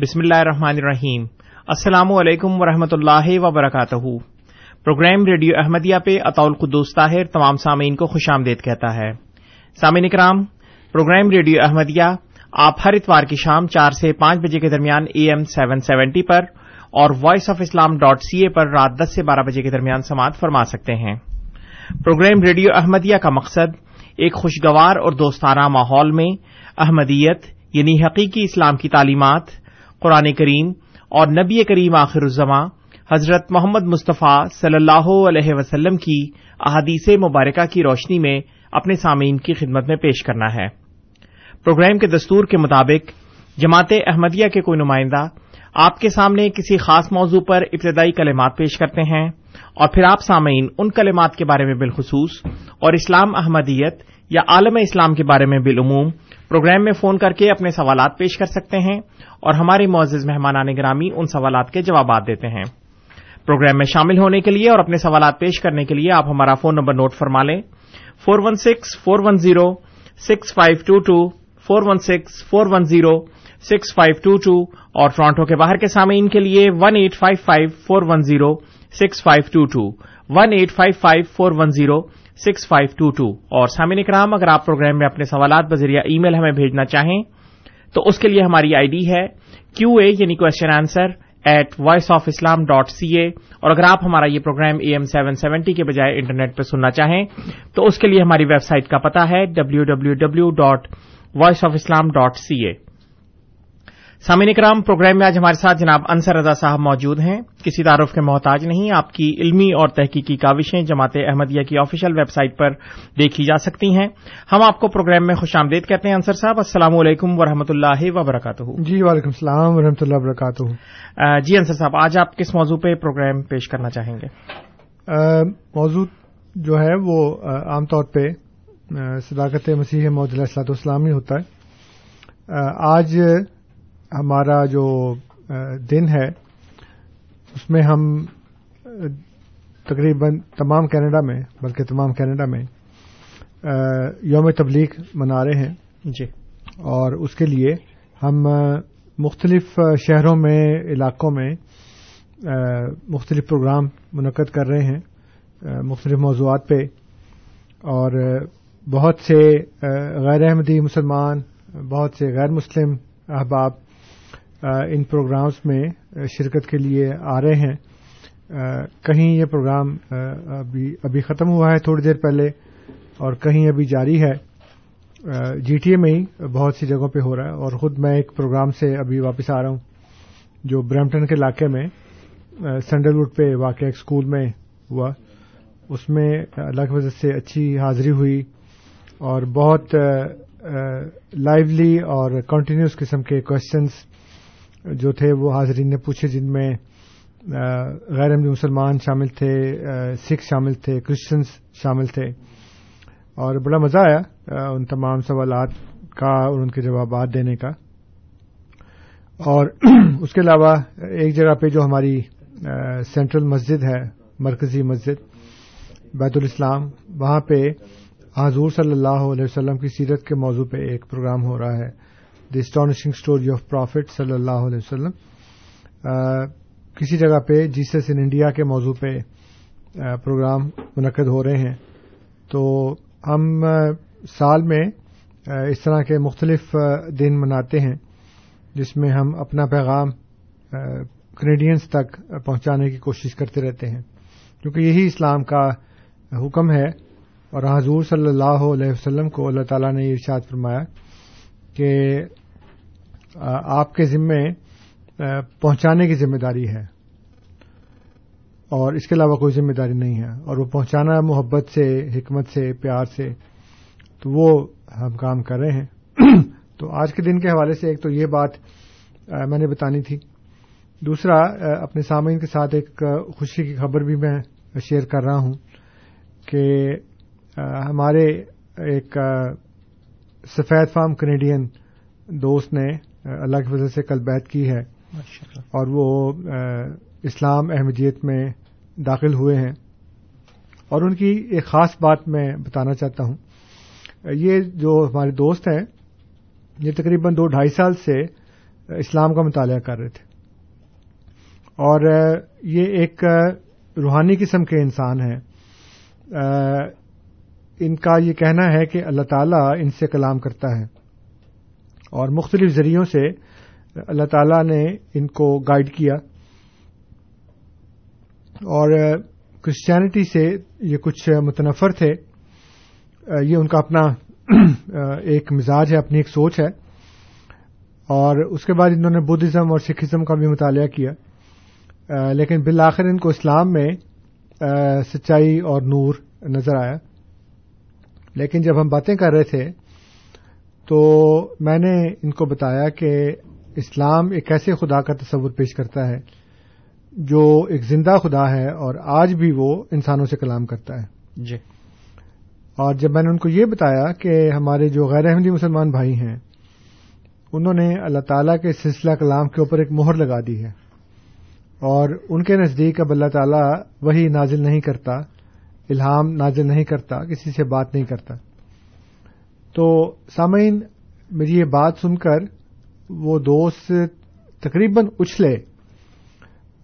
بسم اللہ الرحمن الرحیم۔ السلام علیکم ورحمۃ اللہ وبرکاتہ پروگرام ریڈیو احمدیہ پہ اطول قدوس طاہر تمام سامعین کو خوش آمدید کہتا ہے۔ سامعین اکرام، پروگرام ریڈیو احمدیہ آپ ہر اتوار کی شام چار سے پانچ بجے کے درمیان اے ایم سیون سیونٹی پر اور voice of Islam dot C A پر رات دس سے بارہ بجے کے درمیان سماعت فرما سکتے ہیں۔ پروگرام ریڈیو احمدیہ کا مقصد ایک خوشگوار اور دوستانہ ماحول میں احمدیت یعنی حقیقی اسلام کی تعلیمات قرآن کریم اور نبی کریم آخر الزماں حضرت محمد مصطفیٰ صلی اللہ علیہ وسلم کی احادیث مبارکہ کی روشنی میں اپنے سامعین کی خدمت میں پیش کرنا ہے۔ پروگرام کے دستور کے مطابق جماعت احمدیہ کے کوئی نمائندہ آپ کے سامنے کسی خاص موضوع پر ابتدائی کلمات پیش کرتے ہیں اور پھر آپ سامعین ان کلمات کے بارے میں بالخصوص اور اسلام احمدیت یا عالم اسلام کے بارے میں بالعموم پروگرام میں فون کر کے اپنے سوالات پیش کر سکتے ہیں اور ہمارے معزز مہمانان گرامی ان سوالات کے جوابات دیتے ہیں۔ پروگرام میں شامل ہونے کے لیے اور اپنے سوالات پیش کرنے کے لیے آپ ہمارا فون نمبر نوٹ فرما لیں۔ Four one six, four one zero, six five two two, four one six, four one zero, six five two two اور ٹورانٹو کے باہر کے سامعین کے لیے one eight five five, four one zero, six five two two, one eight five five, four one zero six five two two. اور سامعین کرام اگر آپ پروگرام میں اپنے سوالات بذریعہ ای میل ہمیں بھیجنا چاہیں، تو اس کے لیے ہماری آئی ڈی ہے کیو اے یعنی question answer at voice of Islam dot C A اور اگر آپ ہمارا یہ programme A M seven seventy کے بجائے انٹرنیٹ پہ سننا چاہیں، تو اس کے لیے ہماری ویب سائٹ کا پتا ہے W W W dot voice of Islam dot C A سامعین کرام پروگرام میں آج ہمارے ساتھ جناب انصر رضا صاحب موجود ہیں۔ کسی تعارف کے محتاج نہیں آپ کی علمی اور تحقیقی کاوشیں جماعت احمدیہ کی آفیشیل ویب سائٹ پر دیکھی جا سکتی ہیں۔ ہم آپ کو پروگرام میں خوش آمدید کہتے ہیں انصر صاحب السلام علیکم ورحمۃ اللہ وبرکاتہ۔ جی وعلیکم السلام ورحمۃ اللہ وبرکاتہ جی انصر صاحب آج آپ کس موضوع پہ پروگرام پیش کرنا چاہیں گے؟ موضوع جو ہے وہ عام طور پہ صداقت مسیح محدود السلاط اسلام ہی ہوتا ہے۔ آج ہمارا جو دن ہے اس میں ہم تقریباً تمام کینیڈا میں بلکہ تمام کینیڈا میں یوم تبلیغ منا رہے ہیں۔ جی۔ اور اس کے لیے ہم مختلف شہروں میں علاقوں میں مختلف پروگرام منعقد کر رہے ہیں مختلف موضوعات پہ۔ اور بہت سے غیر احمدی مسلمان بہت سے غیر مسلم احباب ان پروگرامز میں شرکت کے لیے آ رہے ہیں۔ کہیں یہ پروگرام ابھی ابھی ختم ہوا ہے تھوڑی دیر پہلے اور کہیں ابھی جاری ہے۔ جی ٹی اے میں ہی بہت سی جگہوں پہ ہو رہا ہے اور خود میں ایک پروگرام سے ابھی واپس آ رہا ہوں، جو برمپٹن کے علاقے میں سینڈل ووڈ پہ واقع ایک اسکول میں ہوا۔ اس میں اللہ کی وجہ سے اچھی حاضری ہوئی اور بہت لائیولی اور کنٹینیوس قسم کے کوشچنس جو تھے وہ حاضرین نے پوچھے جن میں غیر احمدی مسلمان شامل تھے سکھ شامل تھے کرسچنس شامل تھے۔ اور بڑا مزہ آیا ان تمام سوالات کا اور ان کے جوابات دینے کا۔ اور اس کے علاوہ ایک جگہ پہ جو ہماری سینٹرل مسجد ہے، مرکزی مسجد، بیت الاسلام، وہاں پہ حضور صلی اللہ علیہ وسلم کی سیرت کے موضوع پہ ایک پروگرام ہو رہا ہے۔ The astonishing story of prophet صلی اللہ علیہ وسلم. کسی جگہ پہ جیسس ان انڈیا کے موضوع پہ پروگرام منعقد ہو رہے ہیں، تو ہم سال میں اس طرح کے مختلف دن مناتے ہیں، جس میں ہم اپنا پیغام کینیڈینس تک پہنچانے کی کوشش کرتے رہتے ہیں۔ کیونکہ یہی اسلام کا حکم ہے، اور حضور صلی اللہ علیہ وسلم کو اللہ تعالیٰ نے یہ ارشاد فرمایا کہ آپ کے ذمے پہنچانے کی ذمہ داری ہے۔ اور اس کے علاوہ کوئی ذمہ داری نہیں ہے۔ اور وہ پہنچانا محبت سے، حکمت سے، پیار سے، تو وہ ہم کام کر رہے ہیں۔ تو آج کے دن کے حوالے سے ایک تو یہ بات میں نے بتانی تھی۔ دوسرا اپنے سامعین کے ساتھ ایک خوشی کی خبر بھی میں شیئر کر رہا ہوں کہ ہمارے ایک سفید فارم کینیڈین دوست نے اللہ کی وجہ سے کل بیت کی ہے۔ اور وہ اسلام احمدیت میں داخل ہوئے ہیں۔ اور ان کی ایک خاص بات میں بتانا چاہتا ہوں۔ یہ جو ہمارے دوست ہیں یہ تقریباً دو ڈھائی سال سے اسلام کا مطالعہ کر رہے تھے۔ اور یہ ایک روحانی قسم کے انسان ہیں۔ ان کا یہ کہنا ہے کہ اللہ تعالیٰ ان سے کلام کرتا ہے۔ اور مختلف ذریعوں سے اللہ تعالی نے ان کو گائیڈ کیا۔ اور کرسچینٹی سے یہ کچھ متنفر تھے۔ یہ ان کا اپنا ایک مزاج ہے، اپنی ایک سوچ ہے۔ اور اس کے بعد انہوں نے بدھزم اور سکھزم کا بھی مطالعہ کیا۔ لیکن بالآخر ان کو اسلام میں سچائی اور نور نظر آیا۔ لیکن جب ہم باتیں کر رہے تھے تو میں نے ان کو بتایا کہ اسلام ایک ایسے خدا کا تصور پیش کرتا ہے جو ایک زندہ خدا ہے اور آج بھی وہ انسانوں سے کلام کرتا ہے۔ جی۔ اور جب میں نے ان کو یہ بتایا کہ ہمارے جو غیر احمدی مسلمان بھائی ہیں انہوں نے اللہ تعالی کے سلسلہ کلام کے اوپر ایک مہر لگا دی ہے۔ اور ان کے نزدیک اب اللہ تعالیٰ وہی نازل نہیں کرتا الہام نازل نہیں کرتا کسی سے بات نہیں کرتا۔ تو سامعین، میری یہ بات سن کر وہ دوست تقریباً اچھلے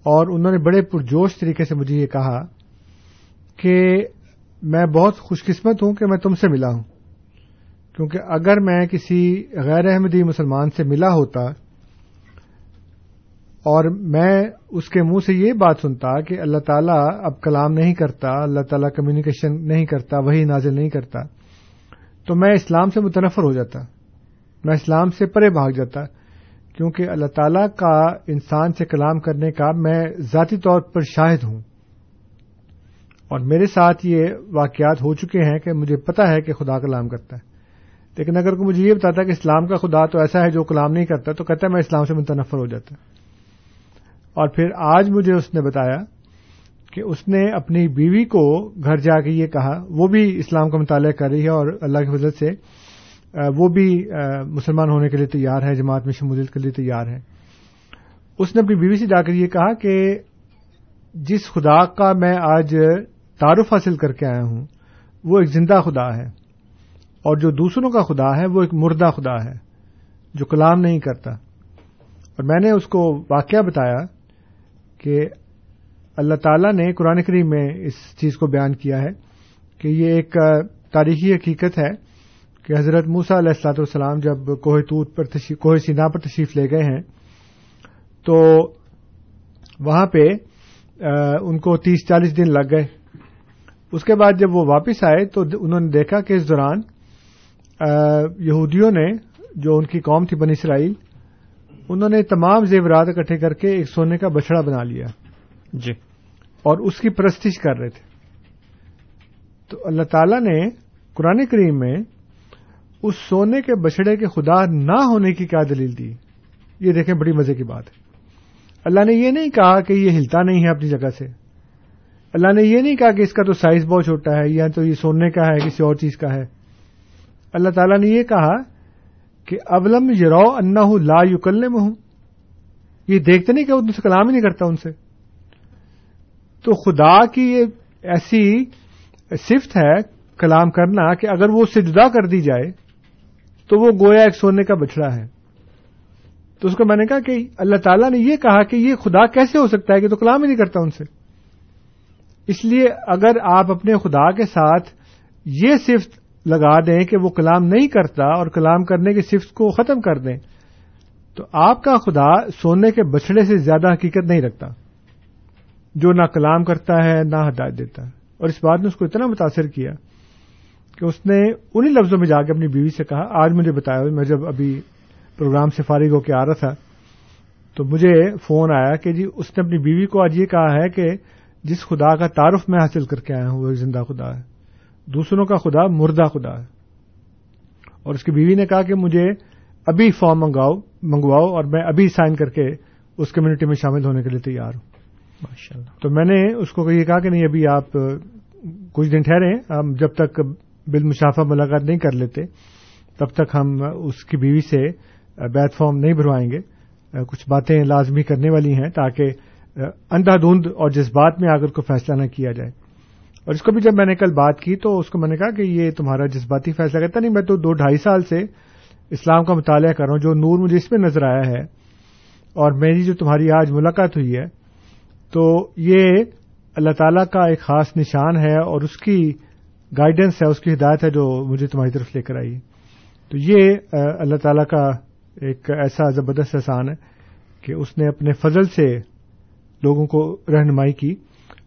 اور انہوں نے بڑے پرجوش طریقے سے مجھے یہ کہا کہ میں بہت خوش قسمت ہوں کہ میں تم سے ملا ہوں، کیونکہ اگر میں کسی غیر احمدی مسلمان سے ملا ہوتا اور میں اس کے منہ سے یہ بات سنتا کہ اللہ تعالیٰ اب کلام نہیں کرتا، اللہ تعالیٰ کمیونیکیشن نہیں کرتا وہی نازل نہیں کرتا تو میں اسلام سے متنفر ہو جاتا، میں اسلام سے پرے بھاگ جاتا، کیونکہ اللہ تعالی کا انسان سے کلام کرنے کا میں ذاتی طور پر شاہد ہوں۔ اور میرے ساتھ یہ واقعات ہو چکے ہیں کہ مجھے پتا ہے کہ خدا کلام کرتا ہے۔ لیکن اگر کوئی مجھے یہ بتاتا کہ اسلام کا خدا تو ایسا ہے جو کلام نہیں کرتا، تو کہتا ہے میں اسلام سے متنفر ہو جاتا۔ اور پھر آج مجھے اس نے بتایا کہ اس نے اپنی بیوی کو گھر جا کے یہ کہا، وہ بھی اسلام کا مطالعہ کر رہی ہے اور اللہ کی فضل سے وہ بھی مسلمان ہونے کے لیے تیار ہے، جماعت میں شمولیت کے لیے تیار ہے۔ اس نے اپنی بیوی سے جا کر یہ کہا کہ جس خدا کا میں آج تعارف حاصل کر کے آیا ہوں، وہ ایک زندہ خدا ہے۔ اور جو دوسروں کا خدا ہے، وہ ایک مردہ خدا ہے، جو کلام نہیں کرتا۔ اور میں نے اس کو واقعہ بتایا کہ اللہ تعالی نے قرآن کریم میں اس چیز کو بیان کیا ہے کہ یہ ایک تاریخی حقیقت ہے کہ حضرت موسا علیہ السلاط والسلام جب کوہ توت پر کوہ سینا پر تشریف لے گئے ہیں، تو وہاں پہ ان کو تیس چالیس دن لگ گئے۔ اس کے بعد جب وہ واپس آئے تو انہوں نے دیکھا کہ اس دوران یہودیوں نے جو ان کی قوم تھی بنی اسرائیل، انہوں نے تمام زیورات اکٹھے کر کے ایک سونے کا بچڑا بنا لیا۔ جی۔ اور اس کی پرستش کر رہے تھے۔ تو اللہ تعالی نے قرآن کریم میں اس سونے کے بچڑے کے خدا نہ ہونے کی کیا دلیل دی؟ یہ دیکھیں بڑی مزے کی بات ہے۔ اللہ نے یہ نہیں کہا کہ یہ ہلتا نہیں ہے اپنی جگہ سے۔ اللہ نے یہ نہیں کہا کہ اس کا تو سائز بہت چھوٹا ہے، یا تو یہ سونے کا ہے، کسی اور چیز کا ہے۔ اللہ تعالیٰ نے یہ کہا کہ اولم یرو انا لا یوکل میں ہوں یہ دیکھتے نہیں کہ ان سے کلام ہی نہیں کرتا ان سے۔ تو خدا کی یہ ایسی صفت ہے کلام کرنا کہ اگر وہ اس سے جدا کر دی جائے تو وہ گویا ایک سونے کا بچڑا ہے۔ تو اس کو میں نے کہا کہ اللہ تعالیٰ نے یہ کہا کہ یہ خدا کیسے ہو سکتا ہے کہ تو کلام ہی نہیں کرتا ان سے۔ اس لیے اگر آپ اپنے خدا کے ساتھ یہ صفت لگا دیں کہ وہ کلام نہیں کرتا اور کلام کرنے کی صفت کو ختم کر دیں تو آپ کا خدا سونے کے بچڑے سے زیادہ حقیقت نہیں رکھتا۔ جو نہ کلام کرتا ہے، نہ ہدایت دیتا ہے۔ اور اس بات نے اس کو اتنا متاثر کیا کہ اس نے انہی لفظوں میں جا کے اپنی بیوی سے کہا، آج مجھے بتایا، میں جب ابھی پروگرام سے فارغ ہو کے آ رہا تھا، تو مجھے فون آیا کہ جی اس نے اپنی بیوی کو آج یہ کہا ہے کہ جس خدا کا تعارف میں حاصل کر کے آیا ہوں، وہ ایک زندہ خدا ہے۔ دوسروں کا خدا مردہ خدا ہے۔ اور اس کی بیوی نے کہا کہ مجھے ابھی فارم منگواؤ منگواؤ اور میں ابھی سائن کر کے اس کمیونٹی میں شامل ہونے کے لیے تیار ہوں۔ تو میں نے اس کو یہ کہا کہ نہیں، ابھی آپ کچھ دن ٹھہرے، ہم جب تک بل مشافہ ملاقات نہیں کر لیتے، تب تک ہم اس کی بیوی سے بیت فارم نہیں بھروائیں گے۔ کچھ باتیں لازمی کرنے والی ہیں تاکہ اندھا دھند اور جذبات میں آ کر کو فیصلہ نہ کیا جائے۔ اور اس کو بھی جب میں نے کل بات کی تو اس کو میں نے کہا کہ یہ تمہارا جذباتی فیصلہ کرتا نہیں، میں تو دو ڈھائی سال سے اسلام کا مطالعہ کر رہا ہوں، جو نور مجھے اس میں نظر آیا ہے۔ اور میری جو تمہاری آج ملاقات ہوئی ہے تو یہ اللہ تعالیٰ کا ایک خاص نشان ہے اور اس کی گائیڈنس ہے، اس کی ہدایت ہے جو مجھے تمہاری طرف لے کر آئی۔ تو یہ اللہ تعالیٰ کا ایک ایسا زبردست احسان ہے کہ اس نے اپنے فضل سے لوگوں کو رہنمائی کی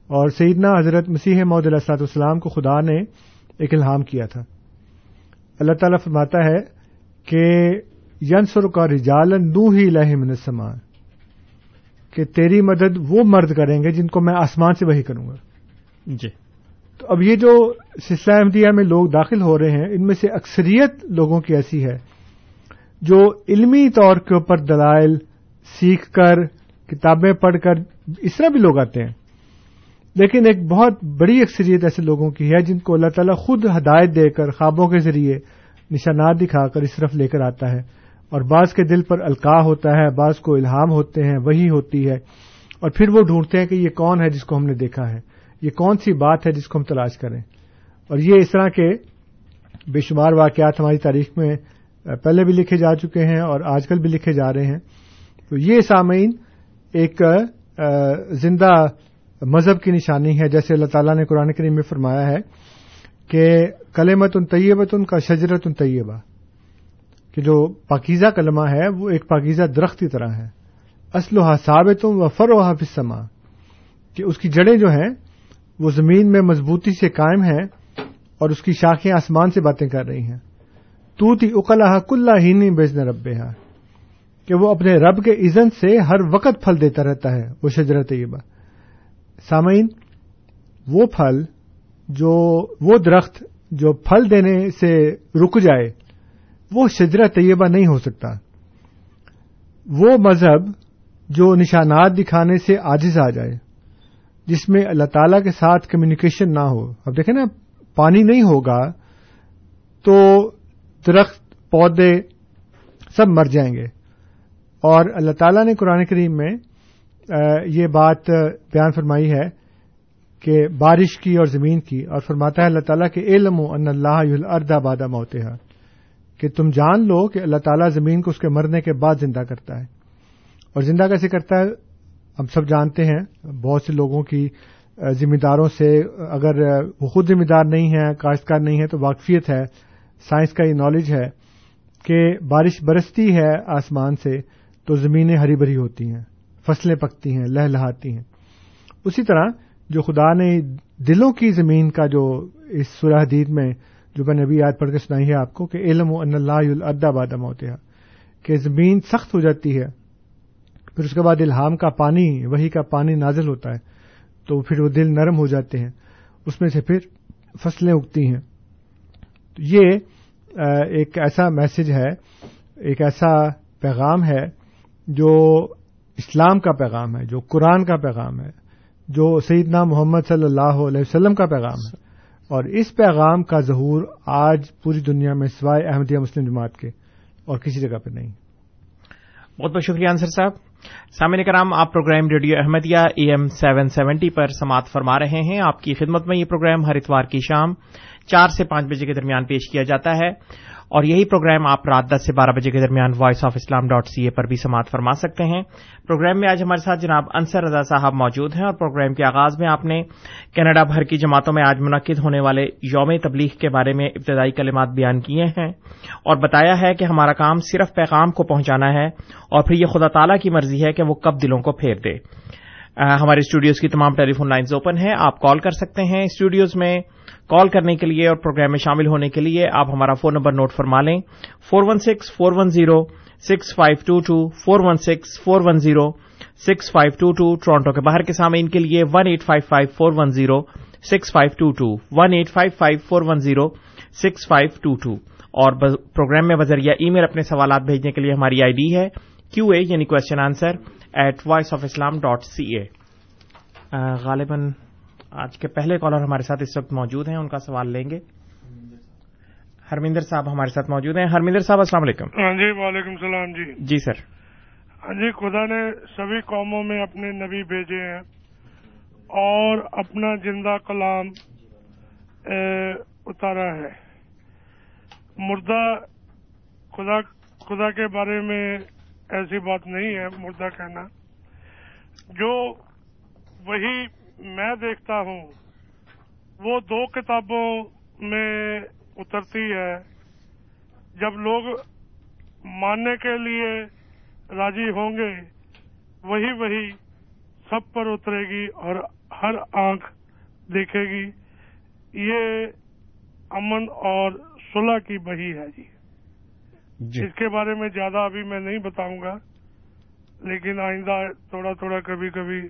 اور سیدنا حضرت مسیح محدود علیہ والسلام کو خدا نے ایک الہام کیا تھا۔ اللہ تعالیٰ فرماتا ہے کہ ینسر کا رجالن نو ہی من السمان کہ تیری مدد وہ مرد کریں گے جن کو میں آسمان سے وہی کروں گا۔ جی۔ تو اب یہ جو سلسلہ احمدیہ میں لوگ داخل ہو رہے ہیں ان میں سے اکثریت لوگوں کی ایسی ہے جو علمی طور کے اوپر دلائل سیکھ کر کتابیں پڑھ کر اس طرح بھی لوگ آتے ہیں۔ لیکن ایک بہت بڑی اکثریت ایسے لوگوں کی ہے جن کو اللہ تعالیٰ خود ہدایت دے کر خوابوں کے ذریعے نشانات دکھا کر اس طرف لے کر آتا ہے۔ اور بعض کے دل پر القاع ہوتا ہے، بعض کو الہام ہوتے ہیں وہی ہوتی ہے۔ اور پھر وہ ڈھونڈتے ہیں کہ یہ کون ہے جس کو ہم نے دیکھا ہے۔ یہ کون سی بات ہے جس کو ہم تلاش کریں۔ اور یہ اس طرح کے بے شمار واقعات ہماری تاریخ میں پہلے بھی لکھے جا چکے ہیں اور آج کل بھی لکھے جا رہے ہیں۔ تو یہ سامعین ایک زندہ مذہب کی نشانی ہے۔ جیسے اللہ تعالیٰ نے قرآن کریم میں فرمایا ہے کہ کلمت ان طیبت ان کا شجرت ان طیبہ۔ کہ جو پاکیزہ کلمہ ہے وہ ایک پاکیزہ درخت کی طرح ہے۔ اسلحہ ثابت و فرو حافظما کہ اس کی جڑیں جو ہیں، وہ زمین میں مضبوطی سے قائم ہیں اور اس کی شاخیں آسمان سے باتیں کر رہی ہیں۔ تو تھی اقلاح کلّہ ہی نہیں بیچنے رب کہ وہ اپنے رب کے عزن سے ہر وقت پھل دیتا رہتا ہے، وہ شجرہ طیبہ۔ سامعین، وہ پھل جو، وہ درخت جو پھل دینے سے رک جائے وہ شجرہ طیبہ نہیں ہو سکتا۔ وہ مذہب جو نشانات دکھانے سے عاجز آ جائے، جس میں اللہ تعالی کے ساتھ کمیونیکیشن نہ ہو۔ اب دیکھیں نا، پانی نہیں ہوگا تو درخت، پودے سب مر جائیں گے۔ اور اللہ تعالیٰ نے قرآن کریم میں یہ بات بیان فرمائی ہے کہ بارش کی اور زمین کی، اور فرماتا ہے اللہ تعالیٰ کے علم و ان اللہ الردا بادہ موتے کہ تم جان لو کہ اللہ تعالیٰ زمین کو اس کے مرنے کے بعد زندہ کرتا ہے۔ اور زندہ کیسے کرتا ہے؟ ہم سب جانتے ہیں، بہت سے لوگوں کی ذمہ داروں سے، اگر وہ خود ذمہ دار نہیں ہے کاشتکار نہیں ہے تو واقفیت ہے، سائنس کا یہ نالج ہے کہ بارش برستی ہے آسمان سے تو زمینیں ہری بھری ہوتی ہیں، فصلیں پکتی ہیں لہ لہاتی ہیں۔ اسی طرح جو خدا نے دلوں کی زمین کا جو اس سورہ حدید میں جو میں نے ابھی یاد پڑھ کے سنائی ہے آپ کو کہ علم و ان اللہ الدا بادم ہوتے ہیں کہ زمین سخت ہو جاتی ہے، پھر اس کے بعد الہام کا پانی وہی کا پانی نازل ہوتا ہے، تو پھر وہ دل نرم ہو جاتے ہیں۔ اس میں سے پھر فصلیں اگتی ہیں۔ تو یہ ایک ایسا میسج ہے، ایک ایسا پیغام ہے جو اسلام کا پیغام ہے، جو قرآن کا پیغام ہے، جو سیدنا محمد صلی اللہ علیہ وسلم کا پیغام ہے۔ اور اس پیغام کا ظہور آج پوری دنیا میں سوائے احمدیہ مسلم جماعت کے اور کسی جگہ پہ نہیں۔ بہت بہت شکریہ انصر صاحب۔ سامع کرام، آپ programme radio Ahmadiyya A M seven seventy پر سماعت فرما رہے ہیں۔ آپ کی خدمت میں یہ پروگرام ہر اتوار کی شام چار سے پانچ بجے کے درمیان پیش کیا جاتا ہے۔ اور یہی پروگرام آپ رات دس سے بارہ بجے کے درمیان voice of Islam dot C A پر بھی سماعت فرما سکتے ہیں۔ پروگرام میں آج ہمارے ساتھ جناب انصر رضا صاحب موجود ہیں اور پروگرام کے آغاز میں آپ نے کینیڈا بھر کی جماعتوں میں آج منعقد ہونے والے یوم تبلیغ کے بارے میں ابتدائی کلمات بیان کیے ہیں اور بتایا ہے کہ ہمارا کام صرف پیغام کو پہنچانا ہے اور پھر یہ خدا تعالی کی مرضی ہے کہ وہ کب دلوں کو پھیر دے۔ ہمارے اسٹوڈیوز کی تمام ٹیلی فون لائنز اوپن ہیں، آپ کال کر سکتے ہیں۔ اسٹوڈیوز میں کال کرنے کے لیے اور پروگرام میں شامل ہونے کے لیے آپ ہمارا فون نمبر نوٹ فرما لیں۔ Four one six, four one zero, six five two two, four one six, four one zero, six five two two Toronto کے باہر کے سامنے کے لیے one eight five five, four one zero, six five two two, one eight five five, four one zero, six five two two, اور programme میں بذریعہ ای میل اپنے سوالات بھیجنے کے لیے ہماری آئی ڈی ہے کیو اے یعنی question answer at voice of Islam dot C A غالباً آج کے پہلے کالر ہمارے ساتھ اس وقت موجود ہیں ان کا سوال لیں گے۔ ہرمندر صاحب ہمارے ساتھ موجود ہیں۔ ہرمندر صاحب السلام علیکم۔ ہاں جی وعلیکم السلام جی۔ جی سر۔ ہاں جی خدا نے سبھی قوموں میں اپنے نبی بھیجے ہیں اور اپنا زندہ کلام اتارا ہے۔ مردہ خدا خدا کے بارے میں ایسی بات نہیں ہے مردہ کہنا۔ جو وہی میں دیکھتا ہوں وہ دو کتابوں میں اترتی ہے۔ جب لوگ ماننے کے لیے راضی ہوں گے وہی وہی سب پر اترے گی اور ہر آنکھ دیکھے گی۔ یہ امن اور صلح کی بہی ہے جی۔ جی۔ اس کے بارے میں زیادہ ابھی میں نہیں بتاؤں گا لیکن آئندہ تھوڑا تھوڑا کبھی کبھی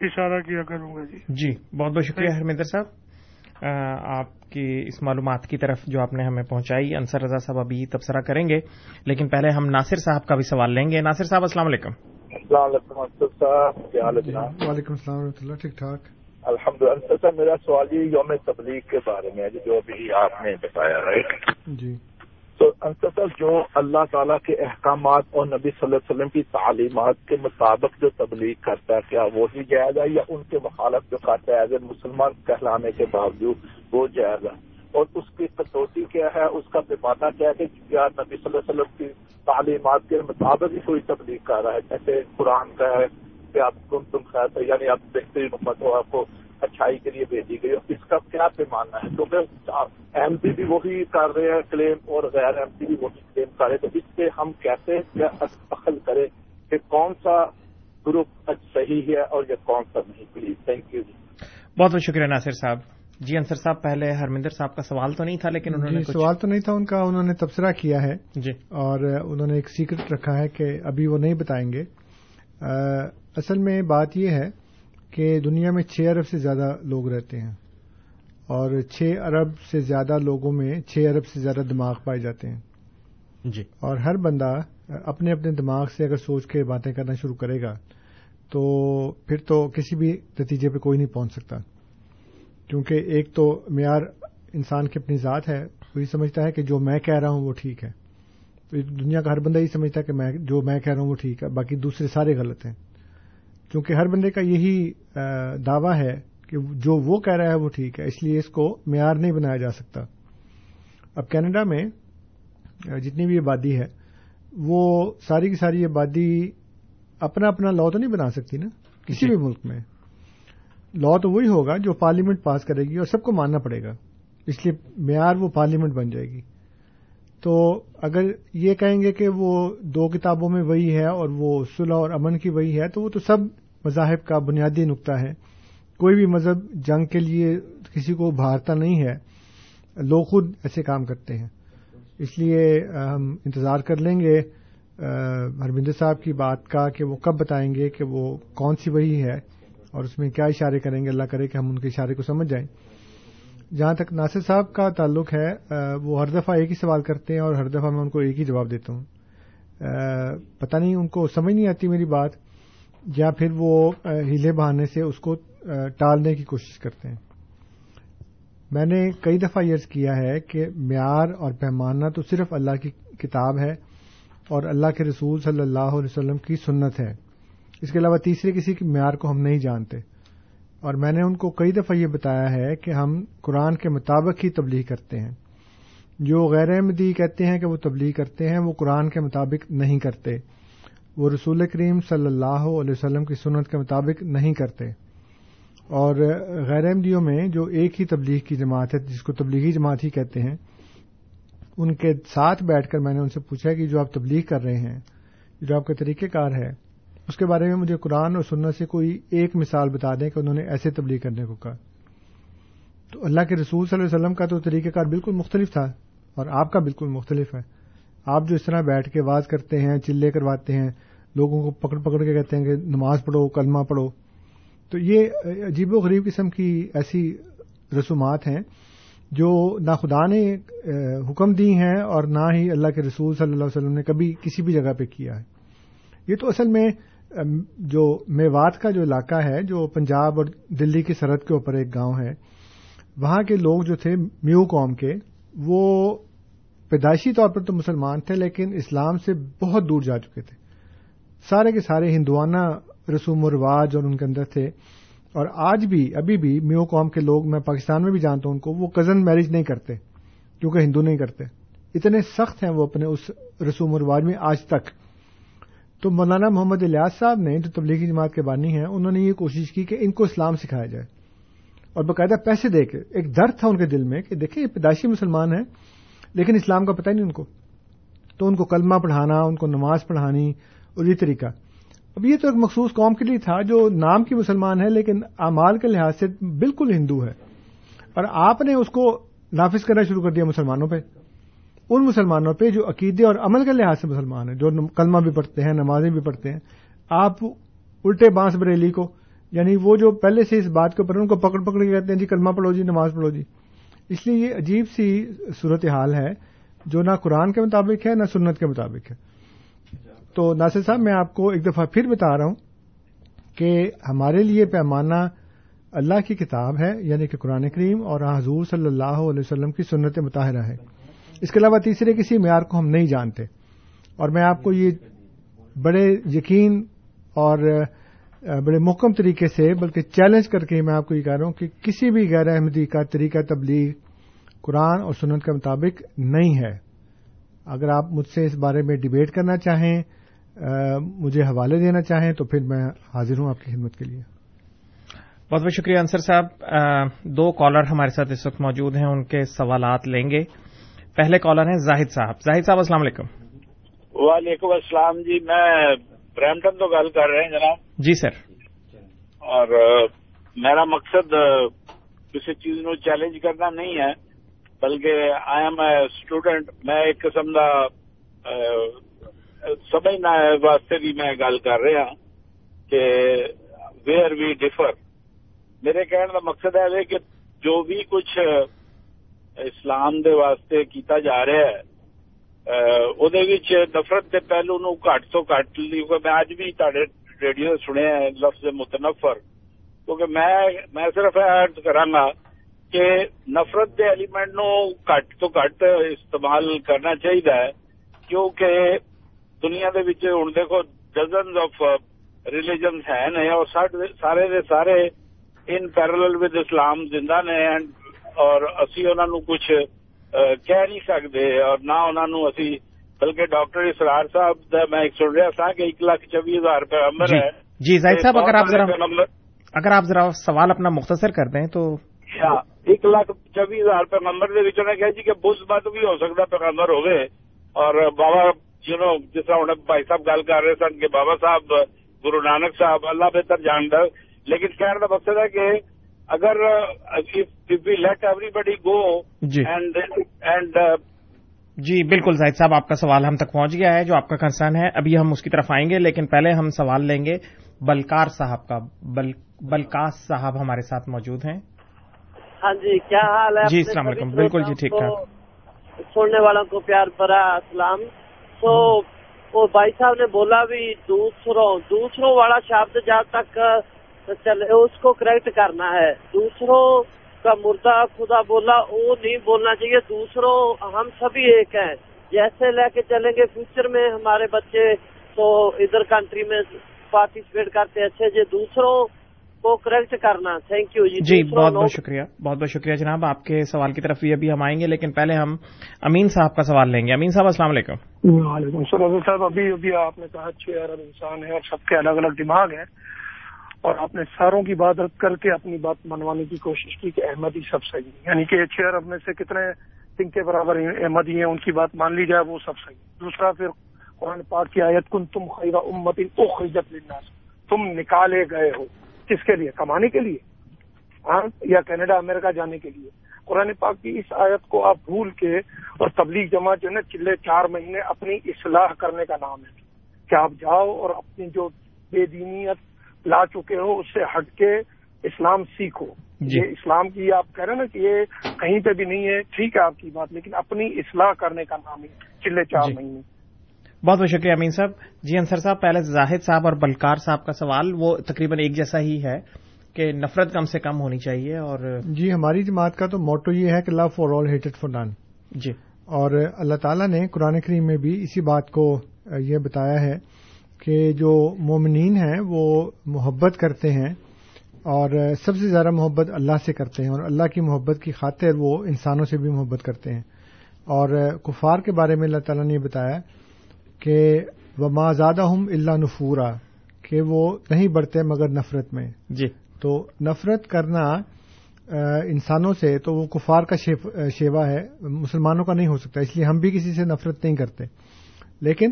اشارہ کیا کروں گا جی؟ جی بہت بہت شکریہ ہرمندر صاحب۔ آپ کی اس معلومات کی طرف جو آپ نے ہمیں پہنچائی انصر رضا صاحب ابھی تبصرہ کریں گے لیکن پہلے ہم ناصر صاحب کا بھی سوال لیں گے۔ ناصر صاحب السلام علیکم۔ السلام علیکم صاحب کیا حال ہے وعلیکم السلام و اللہ ٹھیک ٹھاک؟ الحمد للہ میرا سوال یہ یوم تبلیغ کے بارے میں جو ابھی آپ نے بتایا رائٹ جی۔ تو انتظر جو اللہ تعالیٰ کے احکامات اور نبی صلی اللہ علیہ وسلم کی تعلیمات کے مطابق جو تبلیغ کرتا ہے، کیا وہ بھی جائز ہے یا ان کے مخالف جو کرتا ہے؟ ایز اے مسلمان کہلانے کے باوجود وہ جائز ہے۔ اور اس کی کسوٹی کیا ہے؟ اس کا پیمانہ کیا ہے کہ کیا نبی صلی اللہ علیہ وسلم کی تعلیمات کے مطابق ہی کوئی تبلیغ کر رہا ہے؟ جیسے قرآن کا ہے کہ آپ تم تم خیر یعنی آپ بہترین امت ہو، آپ کو اچھائی کے لیے بھیجی گئی اس کا کیا پیمانہ ہے؟ کیونکہ ایم پی بھی وہی کر رہے ہیں کلیم اور غیر ایم پی بھی وہی کلیم کر رہے تو اس سے ہم کیسے دخل کریں کہ کون سا گروپ صحیح ہے اور یہ کون سا نہیں؟ پلیز تھینک یو بہت بہت شکریہ ناصر صاحب۔ جی انصر صاحب پہلے ہرمندر صاحب کا سوال تو نہیں تھا لیکن انہوں نے جی سوال تو نہیں تھا ان کا انہوں نے تبصرہ کیا ہے۔ جی۔ اور انہوں نے ایک سیکرٹ رکھا ہے کہ ابھی وہ نہیں بتائیں گے۔ اصل میں بات یہ ہے کہ دنیا میں چھ ارب سے زیادہ لوگ رہتے ہیں اور چھ ارب سے زیادہ لوگوں میں چھ ارب سے زیادہ دماغ پائے جاتے ہیں۔ جی۔ اور ہر بندہ اپنے اپنے دماغ سے اگر سوچ کے باتیں کرنا شروع کرے گا تو پھر تو کسی بھی نتیجے پہ کوئی نہیں پہنچ سکتا۔ کیونکہ ایک تو معیار انسان کی اپنی ذات ہے وہ یہ سمجھتا ہے کہ جو میں کہہ رہا ہوں وہ ٹھیک ہے۔ دنیا کا ہر بندہ یہ سمجھتا ہے کہ میں جو میں کہہ رہا ہوں وہ ٹھیک ہے باقی دوسرے سارے غلط ہیں۔ کیونکہ ہر بندے کا یہی دعویٰ ہے کہ جو وہ کہہ رہا ہے وہ ٹھیک ہے اس لیے اس کو معیار نہیں بنایا جا سکتا۔ اب کینیڈا میں جتنی بھی آبادی ہے وہ ساری کی ساری آبادی اپنا اپنا لا تو نہیں بنا سکتی نا کسی بھی ملک میں۔ لا تو وہی ہوگا جو پارلیمنٹ پاس کرے گی اور سب کو ماننا پڑے گا اس لیے معیار وہ پارلیمنٹ بن جائے گی۔ تو اگر یہ کہیں گے کہ وہ دو کتابوں میں وہی ہے اور وہ صلح اور امن کی وہی ہے، تو وہ تو سب مذاہب کا بنیادی نقطہ ہے۔ کوئی بھی مذہب جنگ کے لیے کسی کو ابھارتا نہیں ہے، لوگ خود ایسے کام کرتے ہیں۔ اس لیے ہم انتظار کر لیں گے۔ ہربندر صاحب کی بات کا کہ وہ کب بتائیں گے کہ وہ کون سی وہی ہے اور اس میں کیا اشارے کریں گے۔ اللہ کرے کہ ہم ان کے اشارے کو سمجھ جائیں۔ جہاں تک ناصر صاحب کا تعلق ہے وہ ہر دفعہ ایک ہی سوال کرتے ہیں اور ہر دفعہ میں ان کو ایک ہی جواب دیتا ہوں۔ پتہ نہیں، ان کو سمجھ نہیں آتی میری بات، یا پھر وہ ہیلے بہانے سے اس کو ٹالنے کی کوشش کرتے ہیں۔ میں نے کئی دفعہ یہ کیا ہے کہ معیار اور پیمانہ تو صرف اللہ کی کتاب ہے اور اللہ کے رسول صلی اللہ علیہ وسلم کی سنت ہے۔ اس کے علاوہ تیسرے کسی کے معیار کو ہم نہیں جانتے۔ اور میں نے ان کو کئی دفعہ یہ بتایا ہے کہ ہم قرآن کے مطابق ہی تبلیغ کرتے ہیں۔ جو غیر احمدی کہتے ہیں کہ وہ تبلیغ کرتے ہیں، وہ قرآن کے مطابق نہیں کرتے۔ وہ رسول کریم صلی اللہ علیہ وسلم کی سنت کے مطابق نہیں کرتے۔ اور غیر احمدیوں میں جو ایک ہی تبلیغ کی جماعت ہے، جس کو تبلیغی جماعت ہی کہتے ہیں، ان کے ساتھ بیٹھ کر میں نے ان سے پوچھا کہ جو آپ تبلیغ کر رہے ہیں، جو آپ کا طریقہ کار ہے اس کے بارے میں مجھے قرآن اور سننے سے کوئی ایک مثال بتا دیں کہ انہوں نے ایسے تبلیغ کرنے کو کہا۔ تو اللہ کے رسول صلی اللہ علیہ وسلم کا تو طریقہ کار بالکل مختلف تھا اور آپ کا بالکل مختلف ہے۔ آپ جو اس طرح بیٹھ کے آواز کرتے ہیں، چلے کرواتے ہیں، لوگوں کو پکڑ پکڑ کے کہتے ہیں کہ نماز پڑھو، کلمہ پڑھو۔ تو یہ عجیب و غریب قسم کی ایسی رسومات ہیں جو نہ خدا نے حکم دی ہیں اور نہ ہی اللہ کے رسول صلی اللہ علیہ وسلم نے کبھی کسی بھی جگہ پہ کیا ہے۔ یہ تو اصل میں جو میوات کا جو علاقہ ہے، جو پنجاب اور دلی کی سرحد کے اوپر ایک گاؤں ہے، وہاں کے لوگ جو تھے میو قوم کے، وہ پیدائشی طور پر تو مسلمان تھے، لیکن اسلام سے بہت دور جا چکے تھے۔ سارے کے سارے ہندوانہ رسوم و رواج اور ان کے اندر تھے۔ اور آج بھی، ابھی بھی میو قوم کے لوگ، میں پاکستان میں بھی جانتا ہوں ان کو، وہ کزن میرج نہیں کرتے، کیونکہ ہندو نہیں کرتے۔ اتنے سخت ہیں وہ اپنے اس رسوم و رواج میں آج تک۔ تو مولانا محمد الیاس صاحب نے جو تبلیغی جماعت کے بانی ہیں، انہوں نے یہ کوشش کی کہ ان کو اسلام سکھایا جائے۔ اور باقاعدہ پیسے دے کے، ایک درد تھا ان کے دل میں کہ دیکھیں، یہ پیدائشی مسلمان ہیں، لیکن اسلام کا پتہ ہی نہیں ان کو۔ تو ان کو کلمہ پڑھانا، ان کو نماز پڑھانی اور یہ طریقہ۔ اب یہ تو ایک مخصوص قوم کے لیے تھا جو نام کی مسلمان ہے، لیکن اعمال کے لحاظ سے بالکل ہندو ہے۔ اور آپ نے اس کو نافذ کرنا شروع کر دیا مسلمانوں پہ۔ ان مسلمانوں پہ جو عقیدے اور عمل کے لحاظ سے مسلمان ہیں، جو کلمہ بھی پڑھتے ہیں، نمازیں بھی پڑھتے ہیں، آپ الٹے بانس بریلی کو یعنی وہ جو پہلے سے اس بات کے اوپر ان کو پکڑ پکڑ کے کہتے ہیں جی کلمہ پڑھو جی نماز پڑھو جی۔ اس لیے یہ عجیب سی صورت حال ہے، جو نہ قرآن کے مطابق ہے، نہ سنت کے مطابق ہے۔ تو ناصر صاحب، میں آپ کو ایک دفعہ پھر بتا رہا ہوں کہ ہمارے لیے پیمانہ اللہ کی کتاب ہے یعنی کہ قرآن کریم اور حضور صلی اللہ علیہ وسلم کی سنت مطالعہ ہے۔ اس کے علاوہ تیسرے کسی معیار کو ہم نہیں جانتے۔ اور میں آپ کو یہ بڑے یقین اور بڑے محکم طریقے سے، بلکہ چیلنج کر کے میں آپ کو یہ کہہ رہا ہوں کہ کسی بھی غیر احمدی کا طریقہ تبلیغ قرآن اور سنت کے مطابق نہیں ہے۔ اگر آپ مجھ سے اس بارے میں ڈبیٹ کرنا چاہیں مجھے حوالے دینا چاہیں، تو پھر میں حاضر ہوں آپ کی خدمت کے لیے۔ بہت بہت شکریہ انصر صاحب۔ دو کالر ہمارے ساتھ اس وقت موجود ہیں، ان کے سوالات لیں گے۔ پہلے کالر ہیں زاہد صاحب. زاہد صاحب السلام علیکم. وعلیکم السلام جی میں برمٹن تو گل کر رہے ہیں جناب. جی سر. اور میرا مقصد کسی چیز نو چیلنج کرنا نہیں ہے بلکہ آئی ایم اے اسٹوڈنٹ میں ایک قسم کا سمجھنا واسطے بھی میں گل کر رہا کہ ویئر وی ڈفر میرے کہنے کا مقصد ہے کہ جو بھی کچھ اسلام دے واسطے کیتا جا رہا ہے۔ وہ نفرت کے پہلو نو گھٹ تو گھٹ میں اج بھی تھوڑے ریڈیو سنیا لفظ متنفر۔ کیونکہ میں صرف ارد کرا کہ نفرت کے ایلیمنٹ نو گھٹ تو گھٹ استعمال کرنا چاہیے کیونکہ دنیا دے ہوں دیکھو ڈزنز آف ریلیجنس ہیں اور سارے دے سارے ان پیرل ود اسلام زندہ نے اور اسی انہوں نے کچھ کہہ نہیں سکتے اور نہ انہوں اسی بلکہ ڈاکٹر اسرار صاحب میں ایک سن رہا تھا کہ ایک لاکھ چوبیس ہزار روپے نمبر جی ہے۔ جی زاہد صاحب اگر آپ ذرا اگر آپ ذرا سوال اپنا مختصر کر دیں تو۔ ایک لاکھ چوبیس ہزار روپے نمبر دے نے کہا جی کہ بز مت بھی ہو سکتا پیغمبر ہوگے اور بابا یو نو جس طرح بھائی صاحب گل کر رہے سن کہ بابا صاحب گرو نانک صاحب اللہ بہتر جانتا لیکن کہنے کا مقصد ہے کہ اگر we let everybody go and and جی۔ بالکل زاہد صاحب آپ کا سوال ہم تک پہنچ گیا ہے جو آپ کا کنسرن ہے ابھی ہم اس کی طرف آئیں گے لیکن پہلے ہم سوال لیں گے بلکار صاحب کا بل بلکاس صاحب ہمارے ساتھ موجود ہیں۔ ہاں جی کیا حال ہے؟ جی السلام علیکم۔ بالکل جی ٹھیک ٹھاک۔ سننے والوں کو پیار برا اسلام تو وہ بھائی صاحب نے بولا بھی دوسروں دوسروں والا شبد جب تک چلے اس کو کریکٹ کرنا ہے۔ دوسروں کا مردہ خدا بولا وہ نہیں بولنا چاہیے۔ دوسروں ہم سبھی ایک ہیں۔ جیسے لے کے چلیں گے۔ فیوچر میں ہمارے بچے تو ادھر کنٹری میں پارٹیسپیٹ کرتے اچھے جی دوسروں کو کریکٹ کرنا۔ تھینک یو جی۔ بہت بہت شکریہ۔ بہت بہت شکریہ جناب۔ آپ کے سوال کی طرف بھی ابھی ہم آئیں گے لیکن پہلے ہم امین صاحب کا سوال لیں گے۔ امین صاحب السلام علیکم۔ وعلیکم السلام۔ صاحب ابھی ابھی آپ نے کہا چھ ارب انسان ہے اور سب کے الگ الگ دماغ ہیں۔ اور آپ نے ساروں کی بات رد کر کے اپنی بات منوانے کی کوشش کی کہ احمدی سب صحیح یعنی کہ چھ ارب میں سے کتنے سنگھ کے برابر احمدی ہیں، ان کی بات مان لی جائے وہ سب صحیح دوسرا پھر قرآن پاک کی آیت کن تم خیرہ امت اخرجت للناس۔ تم نکالے گئے ہو۔ کس کے لیے؟ کمانے کے لیے؟ ہاں یا کینیڈا، امریکہ جانے کے لیے۔ قرآن پاک کی اس آیت کو آپ بھول کے اور تبلیغ جماعت جو ہے نا، چلے چار مہینے اپنی اصلاح کرنے کا نام ہے۔ کہ آپ جاؤ اور اپنی جو بے دینیت لا چکے ہو اس سے ہٹ کے اسلام سیکھو۔ جی۔ یہ اسلام کی آپ کہہ رہے ہیں نا کہ یہ کہیں پہ بھی نہیں ہے ٹھیک ہے آپ کی بات لیکن اپنی اصلاح کرنے کا نام ہے چلے چار جی۔ مہینے۔ بہت بہت شکریہ امین صاحب۔ جی انصر صاحب پہلے زاہد صاحب اور بلکار صاحب کا سوال وہ تقریباً ایک جیسا ہی ہے کہ نفرت کم سے کم ہونی چاہیے اور جی ہماری جماعت کا تو موٹو یہ ہے کہ لو فار آل ہیٹڈ فار ڈن جی۔ اور اللہ تعالیٰ نے قرآن کریم میں بھی اسی بات کو یہ بتایا ہے کہ جو مومنین ہیں وہ محبت کرتے ہیں اور سب سے زیادہ محبت اللہ سے کرتے ہیں اور اللہ کی محبت کی خاطر وہ انسانوں سے بھی محبت کرتے ہیں۔ اور کفار کے بارے میں اللہ تعالیٰ نے یہ بتایا کہ وہ ماں زیادہ ہوں اللہ نفورا کہ وہ نہیں بڑھتے مگر نفرت میں۔ جی۔ تو نفرت کرنا انسانوں سے تو وہ کفار کا شیوا ہے مسلمانوں کا نہیں ہو سکتا اس لیے ہم بھی کسی سے نفرت نہیں کرتے۔ لیکن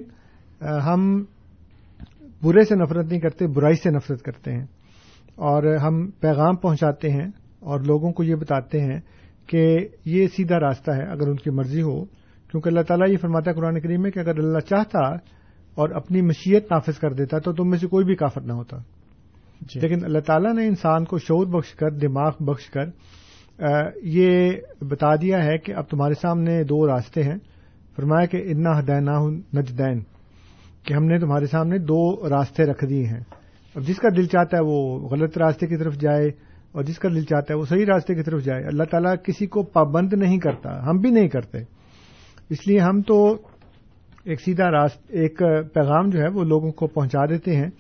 ہم برے سے نفرت نہیں کرتے برائی سے نفرت کرتے ہیں۔ اور ہم پیغام پہنچاتے ہیں اور لوگوں کو یہ بتاتے ہیں کہ یہ سیدھا راستہ ہے اگر ان کی مرضی ہو۔ کیونکہ اللہ تعالیٰ یہ فرماتا ہے قرآن کریم میں کہ اگر اللہ چاہتا اور اپنی مشیت نافذ کر دیتا تو تم میں سے کوئی بھی کافر نہ ہوتا۔ جی۔ لیکن اللہ تعالیٰ نے انسان کو شعور بخش کر دماغ بخش کر یہ بتا دیا ہے کہ اب تمہارے سامنے دو راستے ہیں۔ فرمایا کہ اتنا ہدینا نجدین۔ کہ ہم نے تمہارے سامنے دو راستے رکھ دیے ہیں۔ اب جس کا دل چاہتا ہے وہ غلط راستے کی طرف جائے اور جس کا دل چاہتا ہے وہ صحیح راستے کی طرف جائے۔ اللہ تعالیٰ کسی کو پابند نہیں کرتا، ہم بھی نہیں کرتے۔ اس لیے ہم تو ایک سیدھا راست، ایک پیغام جو ہے وہ لوگوں کو پہنچا دیتے ہیں،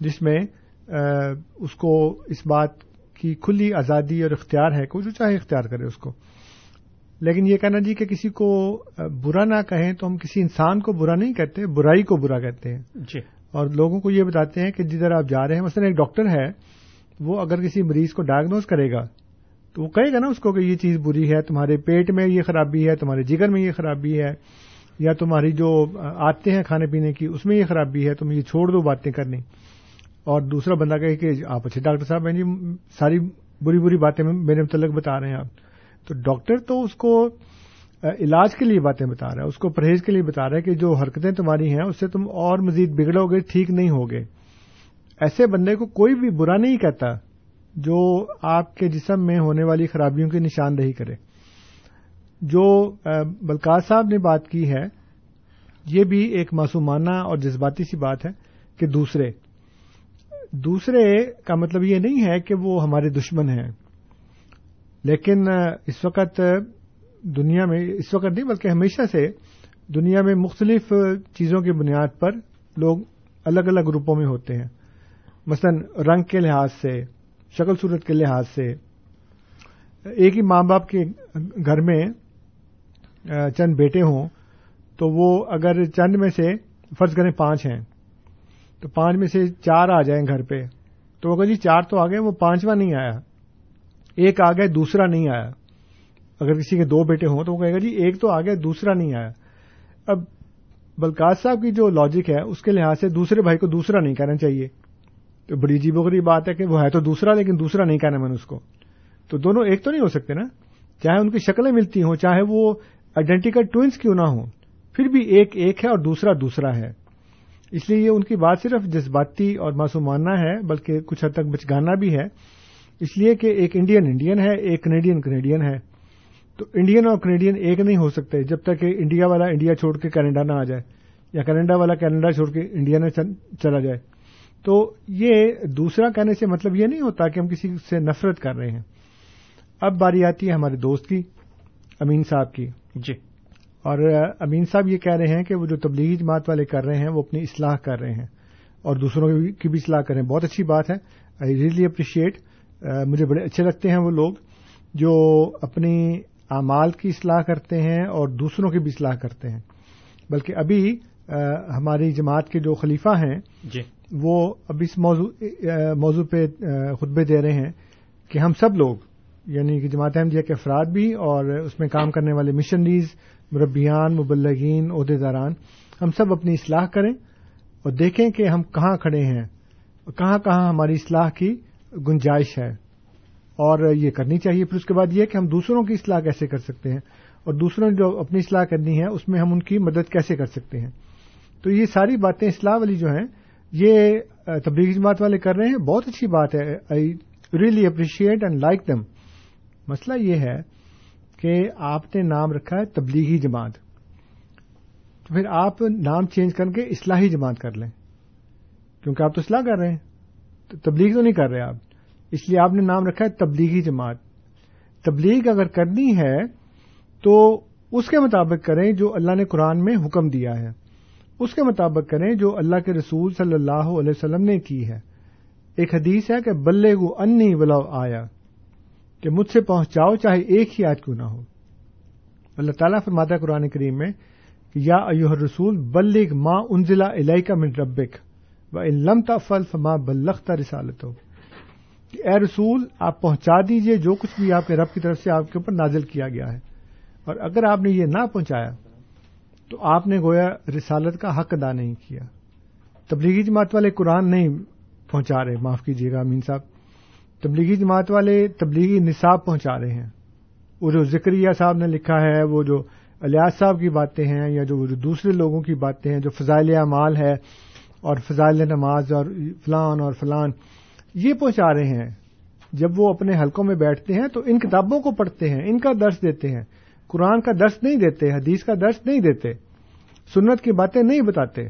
جس میں اس کو اس بات کی کھلی آزادی اور اختیار ہے کہ جو چاہے اختیار کرے اس کو۔ لیکن یہ کہنا جی کہ کسی کو برا نہ کہیں تو ہم کسی انسان کو برا نہیں کہتے برائی کو برا کہتے ہیں۔ جی۔ اور لوگوں کو یہ بتاتے ہیں کہ جدھر آپ جا رہے ہیں مثلا ایک ڈاکٹر ہے وہ اگر کسی مریض کو ڈائگنوز کرے گا تو وہ کہے گا نا اس کو کہ یہ چیز بری ہے تمہارے پیٹ میں یہ خرابی ہے تمہارے جگر میں یہ خرابی ہے یا تمہاری جو آتے ہیں کھانے پینے کی اس میں یہ خرابی ہے تم یہ چھوڑ دو باتیں کرنی۔ اور دوسرا بندہ کہے کہ آپ اچھے ڈاکٹر صاحب ہیں جی ساری تو ڈاکٹر تو اس کو علاج کے لیے باتیں بتا رہا ہے، اس کو پرہیز کے لیے بتا رہا ہے کہ جو حرکتیں تمہاری ہیں، اس سے تم اور مزید بگڑو گے، ٹھیک نہیں ہوگے۔ ایسے بندے کو کوئی بھی برا نہیں کہتا جو آپ کے جسم میں ہونے والی خرابیوں کی نشاندہی کرے۔ جو بلکار صاحب نے بات کی ہے، یہ بھی ایک معصومانہ اور جذباتی سی بات ہے کہ دوسرے دوسرے کا مطلب یہ نہیں ہے کہ وہ ہمارے دشمن ہیں۔ لیکن اس وقت دنیا میں، اس وقت نہیں، بلکہ ہمیشہ سے دنیا میں مختلف چیزوں کی بنیاد پر لوگ الگ الگ گروپوں میں ہوتے ہیں۔ مثلا، رنگ کے لحاظ سے، شکل صورت کے لحاظ سے، ایک ہی ماں باپ کے گھر میں چند بیٹے ہوں، تو وہ اگر چند میں سے، فرض کریں پانچ ہیں، تو پانچ میں سے چار آ جائیں گھر پہ، تو وہ جی چار تو آ گئے، وہ پانچواں نہیں آیا۔ ایک آ گئے دوسرا نہیں آیا۔ اگر کسی کے دو بیٹے ہوں تو وہ کہے گا جی ایک تو آ گیا دوسرا نہیں آیا۔ اب بلکاز صاحب کی جو لاجک ہے، اس کے لحاظ سے دوسرے بھائی کو دوسرا نہیں کہنا چاہیے۔ تو بڑی عجیب وغیرہ بات ہے کہ وہ ہے تو دوسرا لیکن دوسرا نہیں کہنا میں نے اس کو۔ تو دونوں ایک تو نہیں ہو سکتے نا۔ چاہے ان کی شکلیں ملتی ہوں، چاہے وہ آئیڈینٹیکل ٹوئنس کیوں نہ ہوں۔ پھر بھی ایک ایک ہے اور دوسرا دوسرا ہے۔ اس لیے یہ ان کی بات صرف جذباتی اور معصومانہ ہے، بلکہ کچھ حد تک بچگانا بھی ہے۔ اس لیے کہ ایک انڈین انڈین ہے ایک کنیڈین کنیڈین ہے۔ تو انڈین اور کنیڈین ایک نہیں ہو سکتے جب تک کہ انڈیا والا انڈیا چھوڑ کے کینیڈا نہ آ جائے یا کینیڈا والا کینیڈا چھوڑ کے انڈیا نہ چلا جائے۔ تو یہ دوسرا کہنے سے مطلب یہ نہیں ہوتا کہ ہم کسی سے نفرت کر رہے ہیں۔ اب باری آتی ہے ہمارے دوست کی امین صاحب کی۔ جی۔ اور امین صاحب یہ کہہ رہے ہیں کہ وہ جو تبلیغی جماعت والے کر رہے ہیں وہ اپنی اصلاح کر رہے ہیں اور دوسروں کی بھی اصلاح کر رہے ہیں بہت اچھی بات ہے۔ آئی ریئلی اپریشیٹ مجھے بڑے اچھے لگتے ہیں وہ لوگ جو اپنی اعمال کی اصلاح کرتے ہیں اور دوسروں کی بھی اصلاح کرتے ہیں۔ بلکہ ابھی ہماری جماعت کے جو خلیفہ ہیں جی۔ وہ اب اس موضوع موضوع پہ خطبے دے رہے ہیں کہ ہم سب لوگ یعنی کہ جماعت احمدیہ کے افراد بھی اور اس میں کام کرنے والے مشنریز مربیان مبلغین عہدے داران ہم سب اپنی اصلاح کریں اور دیکھیں کہ ہم کہاں کھڑے ہیں کہاں کہاں ہماری اصلاح کی گنجائش ہے اور یہ کرنی چاہیے پھر اس کے بعد یہ کہ ہم دوسروں کی اصلاح کیسے کر سکتے ہیں اور دوسروں نے جو اپنی اصلاح کرنی ہے اس میں ہم ان کی مدد کیسے کر سکتے ہیں تو یہ ساری باتیں اصلاح والی جو ہیں، یہ تبلیغی جماعت والے کر رہے ہیں، بہت اچھی بات ہے، I really appreciate and like دم مسئلہ یہ ہے کہ آپ نے نام رکھا ہے تبلیغی جماعت۔ تو پھر آپ نام چینج کر کے اصلاحی جماعت کر لیں۔ کیونکہ آپ تو اصلاح کر رہے ہیں۔ تبلیغ تو نہیں کر رہے آپ۔ اس لیے آپ نے نام رکھا ہے تبلیغی جماعت۔ تبلیغ اگر کرنی ہے تو اس کے مطابق کریں جو اللہ نے قرآن میں حکم دیا ہے۔ اس کے مطابق کریں جو اللہ کے رسول صلی اللہ علیہ وسلم نے کی ہے۔ ایک حدیث ہے کہ بلے گو انی بلاؤ آیا۔ کہ مجھ سے پہنچاؤ چاہے ایک ہی آج کیوں نہ ہو۔ اللہ تعالیٰ فرماتا قرآن کریم میں کہ یا ایوہ رسول بلغ ما انزلہ علیہ کا من ربک۔ و علم تفل فما بلخت رسالت ہو کہ اے رسول، آپ پہنچا دیجیے جو کچھ بھی آپ کے رب کی طرف سے آپ کے اوپر نازل کیا گیا ہے۔ اور اگر آپ نے یہ نہ پہنچایا، تو آپ نے گویا رسالت کا حق ادا نہیں کیا۔ تبلیغی جماعت والے قرآن نہیں پہنچا رہے، معاف کیجیے گا امین صاحب۔ تبلیغی جماعت والے تبلیغی نصاب پہنچا رہے ہیں۔ وہ جو ذکریہ صاحب نے لکھا ہے، وہ جو الیاس صاحب کی باتیں ہیں یا جو دوسرے لوگوں کی باتیں ہیں، جو فضائل اعمال ہے اور فضائل نماز اور فلان اور فلان، یہ پہنچا رہے ہیں۔ جب وہ اپنے حلقوں میں بیٹھتے ہیں تو ان کتابوں کو پڑھتے ہیں، ان کا درس دیتے ہیں۔ قرآن کا درس نہیں دیتے، حدیث کا درس نہیں دیتے، سنت کی باتیں نہیں بتاتے۔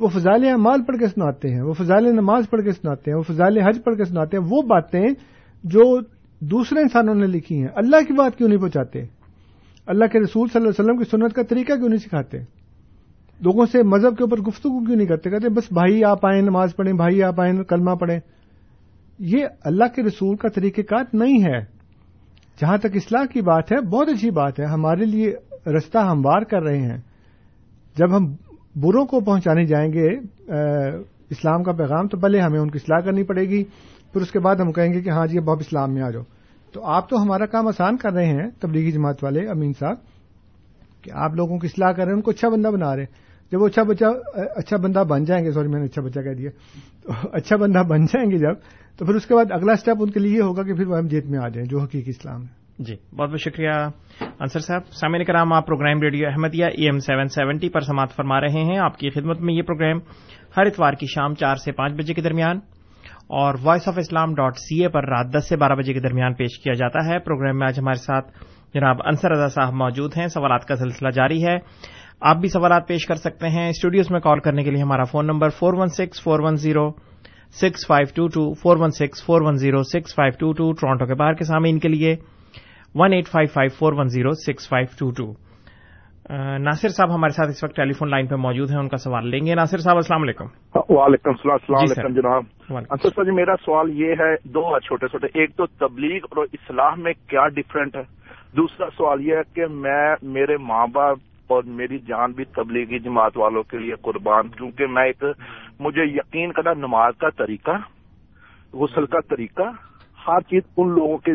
وہ فضائل اعمال پڑھ کے سناتے ہیں، وہ فضائل نماز پڑھ کے سناتے ہیں، وہ فضائل حج پڑھ کے سناتے ہیں۔ وہ باتیں جو دوسرے انسانوں نے لکھی ہیں، اللہ کی بات کیوں نہیں پہنچاتے؟ اللہ کے رسول صلی اللہ علیہ وسلم کی سنت کا طریقہ کیوں نہیں سکھاتے؟ لوگوں سے مذہب کے اوپر گفتگو کیوں نہیں کرتے؟ کہتے بس بھائی آپ آئیں، نماز پڑھیں، بھائی آپ آئیں، کلمہ پڑھیں۔ یہ اللہ کے رسول کا طریقہ کار نہیں ہے۔ جہاں تک اصلاح کی بات ہے، بہت اچھی بات ہے۔ ہمارے لیے رستہ ہموار کر رہے ہیں۔ جب ہم بروں کو پہنچانے جائیں گے اسلام کا پیغام، تو پہلے ہمیں ان کی اصلاح کرنی پڑے گی۔ پھر اس کے بعد ہم کہیں گے کہ ہاں جی اب آپ اسلام میں آ جاؤ۔ تو آپ تو ہمارا کام آسان کر رہے ہیں، تبلیغی جماعت والے امین صاحب، کہ آپ لوگوں کی اصلاح کر رہے ہیں، ان کو اچھا بندہ بنا رہے ہیں۔ جب وہ اچھا بچہ اچھا بندہ بن جائیں گے، سوری، میں نے اچھا بچہ کہہ دیا، تو اچھا بندہ بن جائیں گے جب، تو پھر اس کے بعد اگلا اسٹیپ ان کے لیے یہ ہوگا کہ پھر وہ ہم جیت میں آ جائیں، جو حقیقی اسلام ہے۔ جی بہت بہت شکریہ انصر صاحب۔ سامعین کرام، آپ programme radio Ahmadiyya E M seven seventy پر سماعت فرما رہے ہیں۔ آپ کی خدمت میں یہ پروگرام ہر اتوار کی شام چار سے پانچ بجے کے درمیان اور voice of Islam dot C A پر رات دس سے بارہ بجے کے درمیان پیش کیا جاتا ہے۔ پروگرام میں آج ہمارے ساتھ جناب انصر رضا صاحب موجود ہیں۔ سوالات کا سلسلہ جاری ہے۔ آپ بھی سوالات پیش کر سکتے ہیں۔ اسٹوڈیوز میں کال کرنے کے لیے ہمارا phone number four one six four one zero six five two two four one six four one zero six five two two Toronto کے باہر کے سامعین کے لیے one eight five five four one zero six five two two. Nasir صاحب ہمارے ساتھ اس وقت ٹیلی فون لائن پہ موجود ہیں ان کا سوال لیں گے۔ ناصر صاحب السلام علیکم۔ وعلیکم السلام السلام جی۔ علیکم جناب۔ انصر صاحب جی میرا سوال یہ ہے دو چھوٹے چھوٹے۔ ایک تو تبلیغ اور اصلاح میں کیا ڈفرینٹ ہے؟ دوسرا سوال یہ ہے کہ میں میرے ماں باپ اور میری جان بھی تبلیغی جماعت والوں کے لیے قربان، کیونکہ میں ایک مجھے یقین کرنا نماز کا طریقہ، غسل کا طریقہ، ہر چیز ان لوگوں کی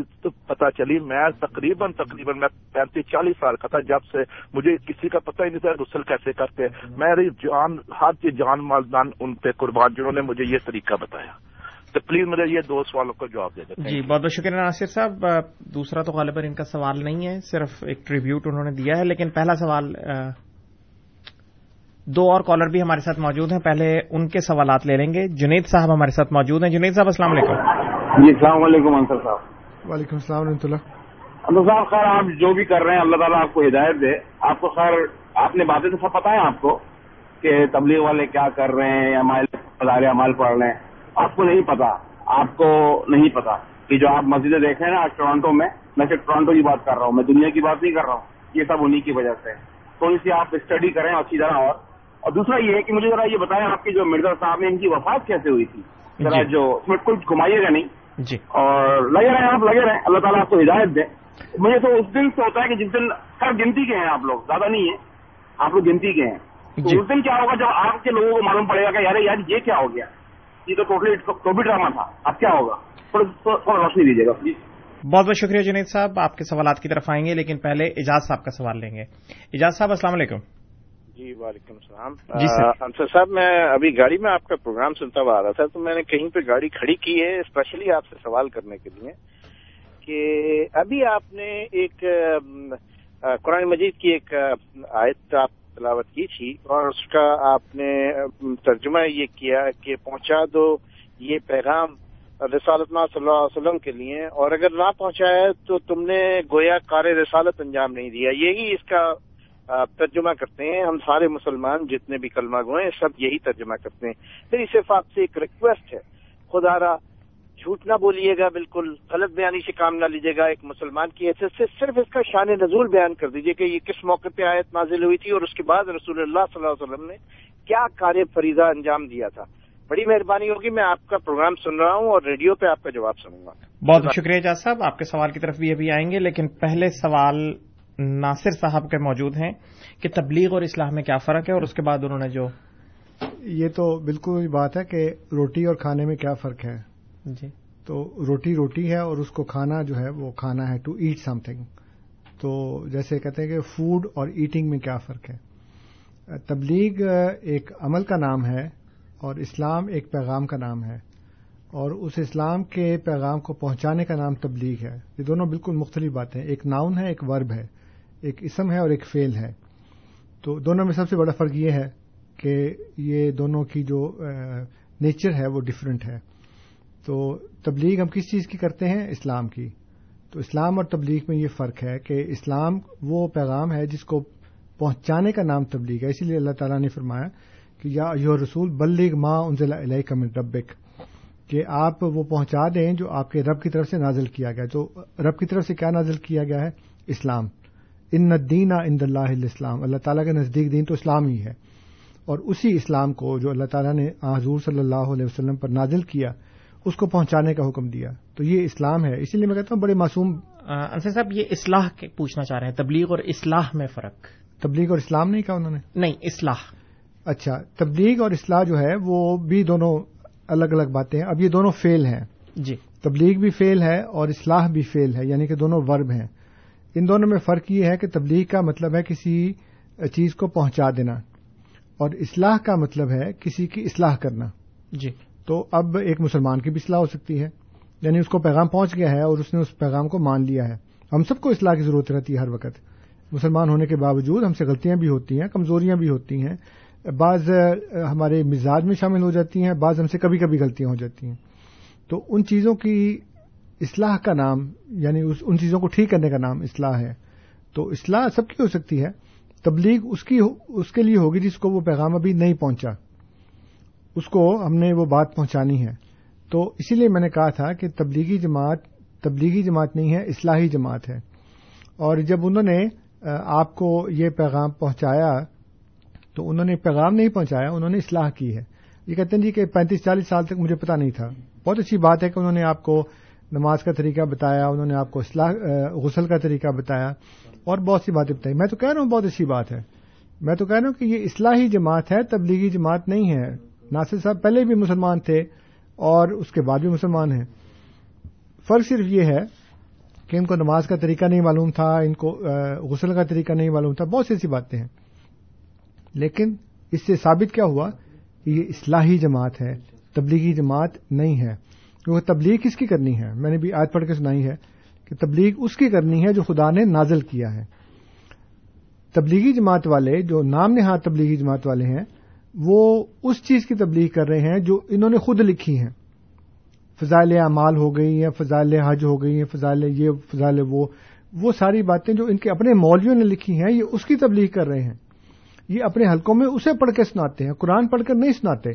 پتہ چلی۔ میں تقریباً تقریباً میں پینتیس چالیس سال کا تھا، جب سے مجھے کسی کا پتہ ہی نہیں تھا غسل کیسے کرتے۔ میری جان، ہر چیز جان مال دان ان پہ قربان، جنہوں نے مجھے یہ طریقہ بتایا۔ تو پلیز مجھے یہ دو سوالوں کا جواب دے دیں جی بہت بہت شکریہ ناصر صاحب. دوسرا تو غالباً ان کا سوال نہیں ہے صرف ایک ٹریبیوٹ انہوں نے دیا ہے لیکن پہلا سوال دو اور کالر بھی ہمارے ساتھ موجود ہیں۔ پہلے ان کے سوالات لے لیں گے۔ جنید صاحب ہمارے ساتھ موجود ہیں۔ جنید صاحب السلام علیکم۔ جی السلام علیکم انصر صاحب۔ وعلیکم السلام ورحمۃ اللہ۔ انصر صاحب خیر آپ جو بھی کر رہے ہیں اللہ تعالیٰ آپ کو ہدایت دے۔ آپ کو خیر آپ نے باتیں تو سب پتا ہے آپ کو کہ تبلیغ والے کیا کر رہے ہیں یا مائل بازار مال پڑھ رہے ہیں۔ آپ کو نہیں پتا آپ کو نہیں پتا کہ جو آپ مسجدیں دیکھ رہے ہیں نا آج ٹورانٹو میں میں صرف ٹورانٹو کی بات کر رہا ہوں میں دنیا کی بات نہیں کر رہا ہوں یہ سب انہیں کی وجہ سے۔ تھوڑی سی آپ اسٹڈی کریں اچھی طرح اور۔ اور دوسرا یہ ہے کہ مجھے ذرا یہ بتائیں آپ کی جو مرزا صاحب نے ان کی وفات کیسے ہوئی تھی؟ ذرا جی۔ جو اس میں کچھ گھمائیے گا نہیں؟ جی۔ اور لگے رہے آپ لگے رہے اللہ تعالیٰ آپ کو ہدایت دے۔ مجھے تو اس دن سے ہوتا ہے کہ جس دن سر گنتی کے ہیں آپ لوگ زیادہ نہیں ہے۔ آپ لوگ گنتی کے ہیں۔ تو جی۔ اس دن کیا ہوگا جب آپ کے لوگوں کو معلوم پڑے گا کہ یار یار یہ کیا ہو گیا؟ یہ تو ٹوٹلی ٹوبی ڈرامہ تھا۔ اب کیا ہوگا؟ تھوڑا روشنی دیجیے گا پلیز بہت بہت شکریہ جنید صاحب۔ آپ کے سوالات کی طرف آئیں گے لیکن پہلے اجاز صاحب کا سوال لیں گے۔ اجاز صاحب السلام علیکم۔ جی وعلیکم السلام۔ جی انصر صاحب میں ابھی گاڑی میں آپ کا پروگرام سنتا ہوا آ رہا تھا تو میں نے کہیں پہ گاڑی کھڑی کی ہے اسپیشلی آپ سے سوال کرنے کے لیے کہ ابھی آپ نے ایک قرآن مجید کی ایک آیت آپ تلاوت کی تھی اور اس کا آپ نے ترجمہ یہ کیا کہ پہنچا دو یہ پیغام رسالت اللہ صلی اللہ علیہ وسلم کے لیے اور اگر نہ پہنچایا تو تم نے گویا کار رسالت انجام نہیں دیا۔ یہی اس کا ترجمہ کرتے ہیں ہم سارے مسلمان جتنے بھی کلمہ گوئے ہیں، سب یہی ترجمہ کرتے ہیں۔ پھر اس آپ سے ایک ریکویسٹ ہے۔ خدا را جھوٹ نہ بولیے گا بالکل غلط بیانی سے کام نہ لیجیے گا ایک مسلمان کی حیثیت سے صرف اس کا شان نزول بیان کر دیجیے کہ یہ کس موقع پہ آیت نازل ہوئی تھی اور اس کے بعد رسول اللہ صلی اللہ علیہ وسلم نے کیا کار فریضہ انجام دیا تھا۔ بڑی مہربانی ہوگی میں آپ کا پروگرام سن رہا ہوں اور ریڈیو پہ آپ کا جواب سنوں گا۔ بہت بہت شکریہ اجاز صاحب آپ کے سوال کی طرف بھی ابھی آئیں گے لیکن پہلے سوال ناصر صاحب کے موجود ہیں کہ تبلیغ اور اصلاح میں کیا فرق ہے اور اس کے بعد انہوں نے جو یہ تو بالکل بات ہے کہ روٹی اور کھانے میں کیا فرق ہے۔ جی۔ تو روٹی روٹی ہے اور اس کو کھانا جو ہے وہ کھانا ہے ٹو ایٹ سم تھنگ تو جیسے کہتے ہیں کہ فوڈ اور ایٹنگ میں کیا فرق ہے؟ تبلیغ ایک عمل کا نام ہے اور اسلام ایک پیغام کا نام ہے۔ اور اس اسلام کے پیغام کو پہنچانے کا نام تبلیغ ہے۔ یہ دونوں بالکل مختلف باتیں ایک ناؤن ہے، ایک ورب ہے۔ ایک اسم ہے اور ایک فیل ہے۔ تو دونوں میں سب سے بڑا فرق یہ ہے کہ یہ دونوں کی جو نیچر ہے وہ ڈفرینٹ ہے۔ تو تبلیغ ہم کس چیز کی کرتے ہیں؟ اسلام کی۔ تو اسلام اور تبلیغ میں یہ فرق ہے کہ اسلام وہ پیغام ہے جس کو پہنچانے کا نام تبلیغ ہے۔ اسی لیے اللہ تعالیٰ نے فرمایا کہ یا یو رسول بلغ ماں انزل علیہ من ربک، کہ آپ وہ پہنچا دیں جو آپ کے رب کی طرف سے نازل کیا گیا۔ تو رب کی طرف سے کیا نازل کیا گیا ہے؟ اسلام۔ ان دینا اند اللہ اسلام اللہ تعالیٰ کے نزدیک دین تو اسلام ہی ہے۔ اور اسی اسلام کو جو اللہ تعالیٰ نے حضور صلی اللہ علیہ وسلم پر نازل کیا اس کو پہنچانے کا حکم دیا۔ تو یہ اسلام ہے۔ اسی لیے میں کہتا ہوں بڑے معصوم انصر صاحب یہ اصلاح پوچھنا چاہ رہے ہیں۔ تبلیغ اور اصلاح میں فرق۔ تبلیغ اور اسلام نہیں کہا انہوں نے؟ نہیں اصلاح۔ اچھا تبلیغ اور اصلاح جو ہے وہ بھی دونوں الگ الگ باتیں ہیں۔ اب یہ دونوں فیل ہیں۔ جی۔ تبلیغ بھی فیل ہے اور اصلاح بھی فیل ہے یعنی کہ دونوں ورب ہیں۔ ان دونوں میں فرق یہ ہے کہ تبلیغ کا مطلب ہے کسی چیز کو پہنچا دینا اور اصلاح کا مطلب ہے کسی کی اصلاح کرنا۔ جی۔ تو اب ایک مسلمان کی بھی اصلاح ہو سکتی ہے۔ یعنی اس کو پیغام پہنچ گیا ہے اور اس نے اس پیغام کو مان لیا ہے۔ ہم سب کو اصلاح کی ضرورت رہتی ہے ہر وقت۔ مسلمان ہونے کے باوجود ہم سے غلطیاں بھی ہوتی ہیں، کمزوریاں بھی ہوتی ہیں۔ بعض ہمارے مزاج میں شامل ہو جاتی ہیں، بعض ہم سے کبھی کبھی غلطیاں ہو جاتی ہیں۔ تو ان چیزوں کی اصلاح کا نام یعنی ان چیزوں کو ٹھیک کرنے کا نام اصلاح ہے۔ تو اصلاح سب کی ہو سکتی ہے، تبلیغ اس کی اس کے لیے ہوگی جس کو وہ پیغام ابھی نہیں پہنچا۔ اس کو ہم نے وہ بات پہنچانی ہے۔ تو اسی لیے میں نے کہا تھا کہ تبلیغی جماعت تبلیغی جماعت نہیں ہے، اصلاحی جماعت ہے۔ اور جب انہوں نے آپ کو یہ پیغام پہنچایا، تو انہوں نے پیغام نہیں پہنچایا، انہوں نے اصلاح کی ہے۔ یہ کہتے ہیں جی کہ پینتیس، چالیس سال تک مجھے پتا نہیں تھا۔ بہت اچھی بات ہے کہ انہوں نے آپ کو نماز کا طریقہ بتایا، انہوں نے آپ کو اصلاح غسل کا طریقہ بتایا۔ اور بہت سی باتیں بتائی میں تو کہہ رہا ہوں بہت اچھی بات ہے۔ میں تو کہہ رہا ہوں کہ یہ اصلاحی جماعت ہے، تبلیغی جماعت نہیں ہے۔ ناصر صاحب پہلے بھی مسلمان تھے اور اس کے بعد بھی مسلمان ہیں۔ فرق صرف یہ ہے کہ ان کو نماز کا طریقہ نہیں معلوم تھا، ان کو غسل کا طریقہ نہیں معلوم تھا، بہت سی ایسی باتیں ہیں۔ لیکن اس سے ثابت کیا ہوا کہ یہ اصلاحی جماعت ہے، تبلیغی جماعت نہیں ہے۔ کیونکہ تبلیغ کس کی کرنی ہے؟ میں نے بھی آج پڑھ کے سنائی ہے کہ تبلیغ اس کی کرنی ہے جو خدا نے نازل کیا ہے۔ تبلیغی جماعت والے، جو نام نہاد تبلیغی جماعت والے ہیں وہ اس چیز کی تبلیغ کر رہے ہیں جو انہوں نے خود لکھی ہیں۔ فضائل اعمال ہو گئی ہیں، فضائل حج ہو گئی ہیں، فضائل یہ، فضائل وہ۔ وہ ساری باتیں جو ان کے اپنے مولویوں نے لکھی ہیں، یہ اس کی تبلیغ کر رہے ہیں۔ یہ اپنے حلقوں میں اسے پڑھ کے سناتے ہیں، قرآن پڑھ کر نہیں سناتے۔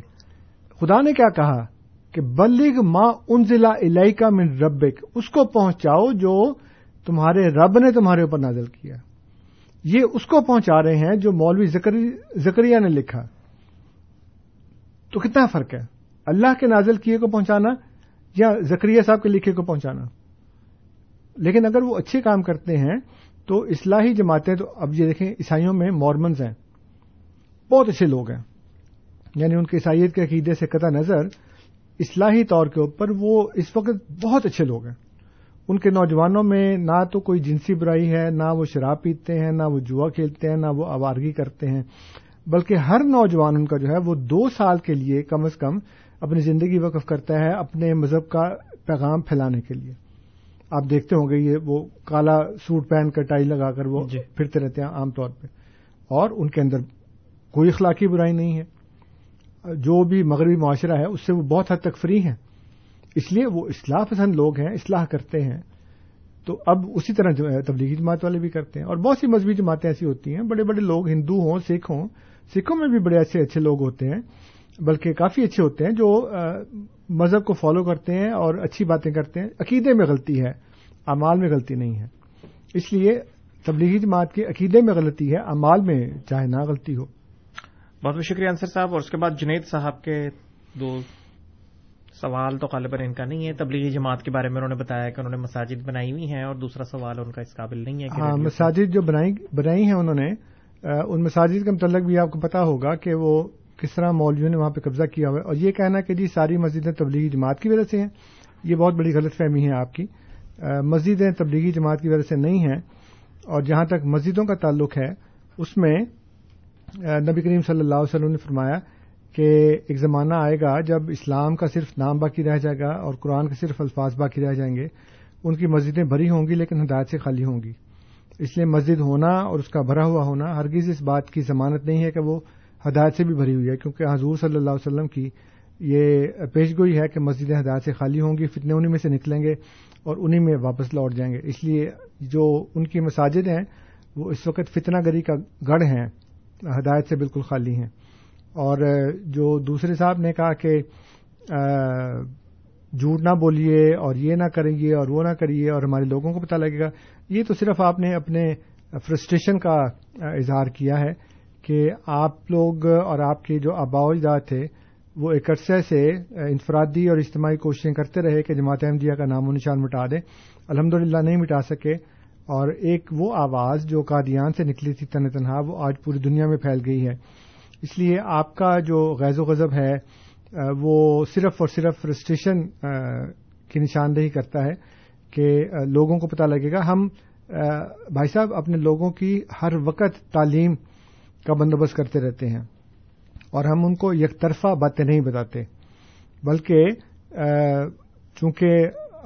خدا نے کیا کہا کہ بلغ ماں ان ضلع علائی من ربک، اس کو پہنچاؤ جو تمہارے رب نے تمہارے اوپر نازل کیا۔ یہ اس کو پہنچا رہے ہیں جو مولوی زکریہ نے لکھا۔ تو کتنا فرق ہے؟ اللہ کے نازل کیے کو پہنچانا یا زکریہ صاحب کے لکھے کو پہنچانا؟ لیکن اگر وہ اچھے کام کرتے ہیں تو اصلاحی جماعتیں تو اب یہ دیکھیں عیسائیوں میں مورمنز ہیں۔ بہت اچھے لوگ ہیں۔ یعنی ان کے عیسائیت کے عقیدے سے قطع نظر اصلاحی طور کے اوپر وہ اس وقت بہت اچھے لوگ ہیں۔ ان کے نوجوانوں میں نہ تو کوئی جنسی برائی ہے، نہ وہ شراب پیتے ہیں، نہ وہ جوا کھیلتے ہیں، نہ وہ آوارگی کرتے ہیں۔ بلکہ ہر نوجوان ان کا جو ہے وہ دو سال کے لیے کم از کم اپنی زندگی وقف کرتا ہے اپنے مذہب کا پیغام پھیلانے کے لیے۔ آپ دیکھتے ہوں گے یہ وہ کالا سوٹ پہن کر ٹائی لگا کر وہ جی۔ پھرتے رہتے ہیں عام طور پہ۔ اور ان کے اندر کوئی اخلاقی برائی نہیں ہے۔ جو بھی مغربی معاشرہ ہے اس سے وہ بہت حد تک فری ہیں۔ اس لیے وہ اصلاح پسند لوگ ہیں اصلاح کرتے ہیں۔ تو اب اسی طرح تبلیغی جماعت والے بھی کرتے ہیں۔ اور بہت سی مذہبی جماعتیں ایسی ہوتی ہیں بڑے بڑے لوگ ہندو ہوں سکھ ہوں سکھوں میں بھی بڑے ایسے اچھے لوگ ہوتے ہیں بلکہ کافی اچھے ہوتے ہیں جو مذہب کو فالو کرتے ہیں اور اچھی باتیں کرتے ہیں۔ عقیدے میں غلطی ہے امال میں غلطی نہیں ہے۔ اس لیے تبلیغی جماعت کے عقیدے میں غلطی ہے امال میں چاہے نہ غلطی ہو۔ بہت بہت شکریہ انصر صاحب۔ اور اس کے بعد جنید صاحب کے دو سوال تو غالباً ان کا نہیں ہے۔ تبلیغی جماعت کے بارے میں انہوں نے بتایا کہ انہوں نے مساجد بنائی ہوئی ہیں اور دوسرا سوال ان کا اس قابل نہیں ہے ہاں مساجد جو بنائی ہیں انہوں نے ان مساجد کے متعلق بھی آپ کو پتا ہوگا کہ وہ کس طرح مولویوں نے وہاں پہ قبضہ کیا ہوا ہے۔ اور یہ کہنا کہ جی ساری مسجدیں تبلیغی جماعت کی وجہ سے ہیں۔ یہ بہت بڑی غلط فہمی ہے آپ کی۔ مسجدیں تبلیغی جماعت کی وجہ سے نہیں ہیں۔ اور جہاں تک مسجدوں کا تعلق ہے، اس میں نبی کریم صلی اللہ علیہ وسلم نے فرمایا کہ ایک زمانہ آئے گا جب اسلام کا صرف نام باقی رہ جائے گا اور قرآن کے صرف الفاظ باقی رہ جائیں گے۔ ان کی مسجدیں بھری ہوں گی لیکن ہدایت سے خالی ہوں گی۔ اس لیے مسجد ہونا اور اس کا بھرا ہوا ہونا ہرگز اس بات کی ضمانت نہیں ہے کہ وہ ہدایت سے بھی بھری ہوئی ہے، کیونکہ حضور صلی اللہ علیہ وسلم کی یہ پیشگوئی ہے کہ مسجدیں ہدایت سے خالی ہوں گی، فتنے انہیں میں سے نکلیں گے اور انہیں میں واپس لوٹ جائیں گے۔ اس لیے جو ان کی مساجد ہیں، وہ اس وقت فتنہ گری کا گڑھ ہیں، ہدایت سے بالکل خالی ہیں۔ اور جو دوسرے صاحب نے کہا کہ جھوٹ نہ بولیے اور یہ نہ کریں گے اور وہ نہ کریے اور ہمارے لوگوں کو پتہ لگے گا۔ یہ تو صرف آپ نے اپنے فرسٹریشن کا اظہار کیا ہے کہ آپ لوگ اور آپ کے جو آبا اجداد تھے، وہ ایک عرصے سے انفرادی اور اجتماعی کوششیں کرتے رہے کہ جماعت احمدیہ کا نام و نشان مٹا دیں۔ الحمد نہیں مٹا سکے اور ایک وہ آواز جو قادیان سے نکلی تھی تن تنہا، وہ آج پوری دنیا میں پھیل گئی ہے۔ اس لیے آپ کا جو غیظ و غضب ہے وہ صرف اور صرف فرسٹریشن کی نشاندہی کرتا ہے کہ لوگوں کو پتہ لگے گا۔ ہم بھائی صاحب، اپنے لوگوں کی ہر وقت تعلیم کا بندوبست کرتے رہتے ہیں اور ہم ان کو یک طرفہ باتیں نہیں بتاتے، بلکہ چونکہ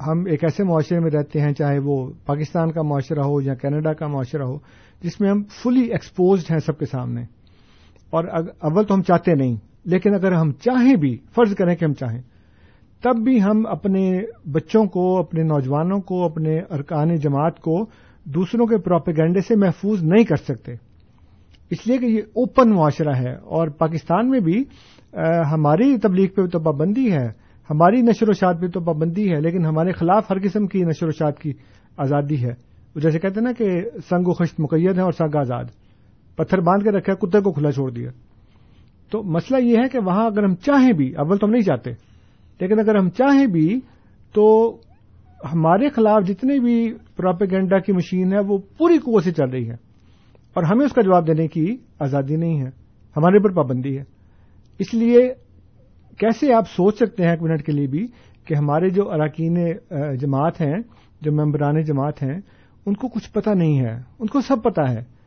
ہم ایک ایسے معاشرے میں رہتے ہیں، چاہے وہ پاکستان کا معاشرہ ہو یا کینیڈا کا معاشرہ ہو، جس میں ہم فلی ایکسپوزڈ ہیں سب کے سامنے۔ اور اول تو ہم چاہتے نہیں۔ لیکن اگر ہم چاہیں بھی، فرض کریں کہ ہم چاہیں، تب بھی ہم اپنے بچوں کو، اپنے نوجوانوں کو، اپنے ارکان جماعت کو دوسروں کے پروپیگنڈے سے محفوظ نہیں کر سکتے۔ اس لیے کہ یہ اوپن معاشرہ ہے اور پاکستان میں بھی ہماری تبلیغ پہ تو پابندی ہے، ہماری نشر و شاعت پہ تو پابندی ہے، لیکن ہمارے خلاف ہر قسم کی نشر و شاعت کی آزادی ہے۔ جیسے کہتے ہیں نا کہ سنگ و خشت مقید ہے اور سنگ آزاد۔ پتھر باندھ کے رکھا کتے کو کھلا چھوڑ دیا۔ تو مسئلہ یہ ہے کہ وہاں اگر ہم چاہیں بھی، اول تو ہم نہیں چاہتے، لیکن اگر ہم چاہیں بھی تو ہمارے خلاف جتنے بھی پراپیگنڈا کی مشین ہے، وہ پوری قوت سے چل رہی ہے۔ اور ہمیں اس کا جواب دینے کی آزادی نہیں ہے۔ ہمارے اوپر پابندی ہے۔ اس لیے کیسے آپ سوچ سکتے ہیں ایک منٹ کے لیے بھی کہ ہمارے جو اراکین جماعت ہیں، جو ممبران جماعت ہیں، ان کو کچھ پتا نہیں ہے۔ ان کو سب پتا ہے۔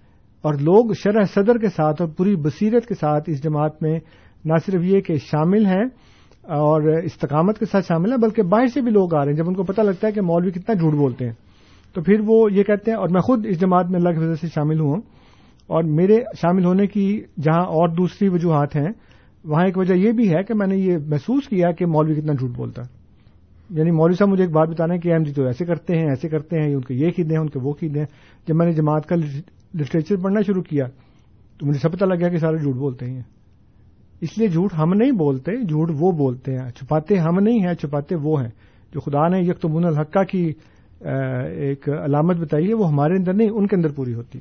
اور لوگ شرح صدر کے ساتھ اور پوری بصیرت کے ساتھ اس جماعت میں نہ صرف یہ کہ شامل ہیں اور استقامت کے ساتھ شامل ہیں، بلکہ باہر سے بھی لوگ آ رہے ہیں۔ جب ان کو پتہ لگتا ہے کہ مولوی کتنا جھوٹ بولتے ہیں، تو پھر وہ یہ کہتے ہیں، اور میں خود اس جماعت میں اللہ کی وجہ سے شامل ہوں۔ اور میرے شامل ہونے کی جہاں اور دوسری وجوہات ہیں، وہاں ایک وجہ یہ بھی ہے کہ میں نے یہ محسوس کیا کہ مولوی کتنا جھوٹ بولتا ہے۔ یعنی مولوی صاحب مجھے ایک بات بتانا ہے کہ ایم جی تو ایسے کرتے ہیں، ایسے کرتے ہیں ان کے یہ خیدیں ہیں، ان کے وہ خیدیں ہیں۔ جب میں نے جماعت کا لٹریچر پڑھنا شروع کیا تو مجھے سب پتہ لگ گیا کہ سارے جھوٹ بولتے ہیں۔ اس لیے جھوٹ ہم نہیں بولتے جھوٹ وہ بولتے ہیں۔ چھپاتے ہم نہیں ہیں چھپاتے وہ ہیں۔ جو خدا نے یکتمون الحقہ کی ایک علامت بتائی ہے وہ ہمارے اندر نہیں ان کے اندر پوری ہوتی۔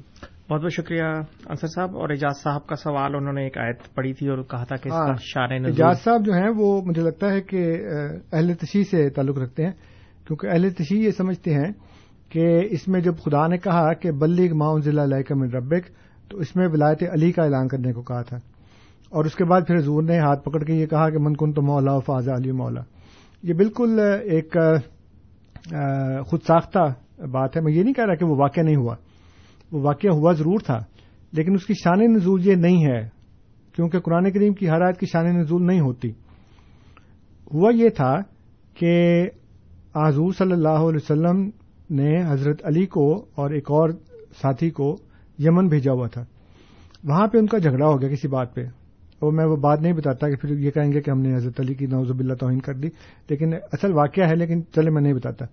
بہت بہت شکریہ انصر صاحب اور اعجاز صاحب کا سوال انہوں نے ایک آیت پڑھی تھی اور کہا تھا کہ ہاں، اعجاز صاحب جو ہیں وہ مجھے لگتا ہے کہ اہل تشیح سے تعلق رکھتے ہیں۔ کیونکہ اہل تشیح یہ سمجھتے ہیں کہ اس میں جب خدا نے کہا کہ بلیغ ماؤن ضلع علیہ من ربک، تو اس میں ولایت علی کا اعلان کرنے کو کہا تھا۔ اور اس کے بعد پھر حضور نے ہاتھ پکڑ کے یہ کہا کہ من کن تو مولا فاض علی مولا۔ یہ بالکل ایک خود ساختہ بات ہے۔ میں یہ نہیں کہہ رہا کہ وہ واقعہ نہیں ہوا۔ وہ واقعہ ہوا ضرور تھا، لیکن اس کی شان نزول یہ نہیں ہے، کیونکہ قرآن کریم کی ہر آیت کی شان نزول نہیں ہوتی۔ ہوا یہ تھا کہ حضور صلی اللہ علیہ وسلم نے حضرت علی کو اور ایک اور ساتھی کو یمن بھیجا ہوا تھا۔ وہاں پہ ان کا جھگڑا ہو گیا کسی بات پہ۔ اور میں وہ بات نہیں بتاتا کہ پھر یہ کہیں گے کہ ہم نے حضرت علی کی نوزب اللہ توہین کر دی، لیکن اصل واقعہ ہے، لیکن چلے میں نہیں بتاتا۔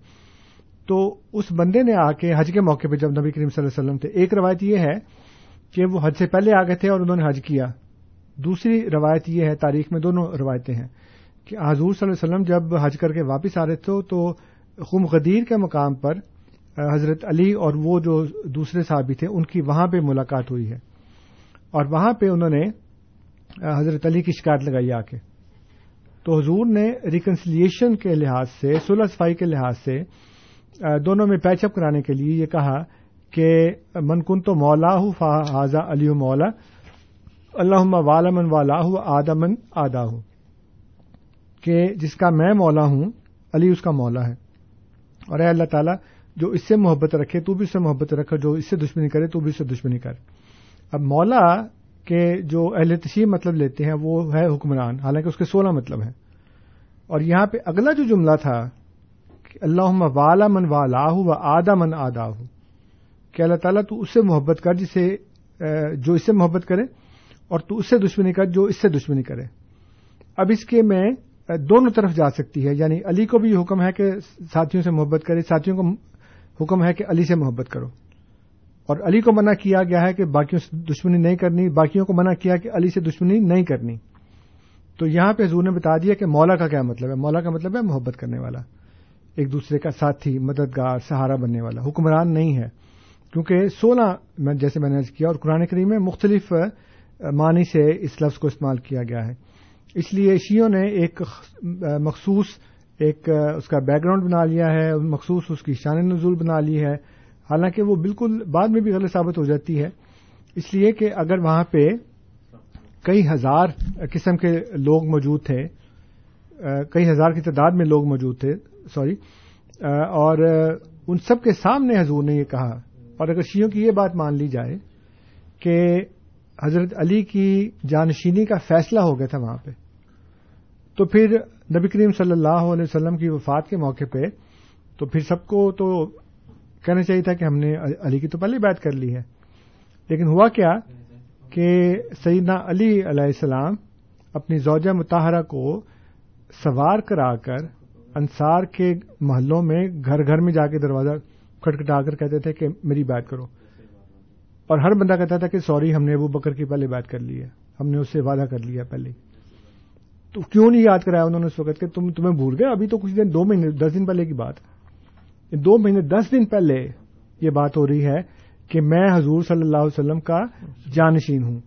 تو اس بندے نے آ کے حج کے موقع پہ جب نبی کریم صلی اللہ علیہ وسلم تھے، ایک روایت یہ ہے کہ وہ حج سے پہلے آ گئے تھے اور انہوں نے حج کیا۔ دوسری روایت یہ ہے، تاریخ میں دونوں روایتیں ہیں کہ حضور صلی اللہ علیہ وسلم جب حج کر کے واپس آ رہے تھے تو خم غدیر کے مقام پر حضرت علی اور وہ جو دوسرے صحابی تھے، ان کی وہاں پہ ملاقات ہوئی ہے۔ اور وہاں پہ انہوں نے حضرت علی کی شکایت لگائی آ کے۔ تو حضور نے ریکنسلیشن کے لحاظ سے سلح صفائی کے لحاظ سے دونوں میں پیچ اپ کرانے کے لیے یہ کہا کہ، من کن تو مولا ہوں فا علی مولا اللہ والا من والا آدا من آدا ہوں کہ جس کا میں مولا ہوں، علی اس کا مولا ہے۔ اور اے اللہ تعالیٰ، جو اس سے محبت رکھے، تو بھی اس سے محبت رکھے جو اس سے دشمنی کرے، تو بھی اس سے دشمنی کر اب مولا کے جو اہل تشیح مطلب لیتے ہیں، وہ ہے حکمران، حالانکہ اس کے سولہ مطلب ہیں۔ اور یہاں پہ اگلا جو جملہ تھا کہ اللہ والا من والا و آدا من آدا ہو کہ اللہ تعالیٰ، تو اس سے محبت کر، جسے جو اس سے محبت کرے، اور تو اس سے دشمنی کر، جو اس سے دشمنی کرے۔ اب اس کے میں دونوں طرف جا سکتی ہے۔ یعنی علی کو بھی حکم ہے کہ ساتھیوں سے محبت کرے، ساتھیوں کو حکم ہے کہ علی سے محبت کرو۔ اور علی کو منع کیا گیا ہے کہ باقیوں سے دشمنی نہیں کرنی، باقیوں کو منع کیا کہ علی سے دشمنی نہیں کرنی۔ تو یہاں پہ حضور نے بتا دیا کہ مولا کا کیا مطلب ہے؟ مولا کا مطلب ہے محبت کرنے والا۔ ایک دوسرے کا ساتھی، مددگار، سہارا بننے والا، حکمران نہیں ہے۔ کیونکہ سولہ جیسے میں نے کیا اور قرآن کریم میں مختلف معنی سے اس لفظ کو استعمال کیا گیا ہے۔ اس لیے شیوں نے ایک مخصوص ایک اس کا بیک گراؤنڈ بنا لیا ہے مخصوص اس کی شان نزول بنا لی ہے۔ حالانکہ وہ بالکل بعد میں بھی غلط ثابت ہو جاتی ہے۔ اس لیے کہ اگر وہاں پہ کئی ہزار قسم کے لوگ موجود تھے کئی ہزار کی تعداد میں لوگ موجود تھے، سوری اور ان سب کے سامنے حضور نے یہ کہا۔ اور اگر شیوں کی یہ بات مان لی جائے کہ حضرت علی کی جانشینی کا فیصلہ ہو گیا تھا وہاں پہ۔ تو پھر نبی کریم صلی اللہ علیہ وسلم کی وفات کے موقع پہ تو پھر سب کو تو کہنا چاہیے تھا کہ ہم نے علی کی تو پہلے بات کر لی ہے۔ لیکن ہوا کیا کہ سیدنا علی علیہ السلام اپنی زوجہ متحرہ کو سوار کرا کر انصار کے محلوں میں گھر گھر میں جا کے دروازہ کھٹکھٹا کر کہتے تھے کہ میری بات کرو۔ اور ہر بندہ کہتا تھا کہ سوری، ہم نے ابو بکر کی پہلے بات کر لی ہے۔ ہم نے اس سے وعدہ کر لیا پہلے۔ تو کیوں نہیں یاد کرایا انہوں نے اس وقت کہ تم تمہیں بھول گئے؟ ابھی تو کچھ دن، دو مہینے، دس دن پہلے کی بات۔ دو مہینے، دس دن پہلے یہ بات ہو رہی ہے کہ میں حضور صلی اللہ علیہ وسلم کا جانشین ہوں۔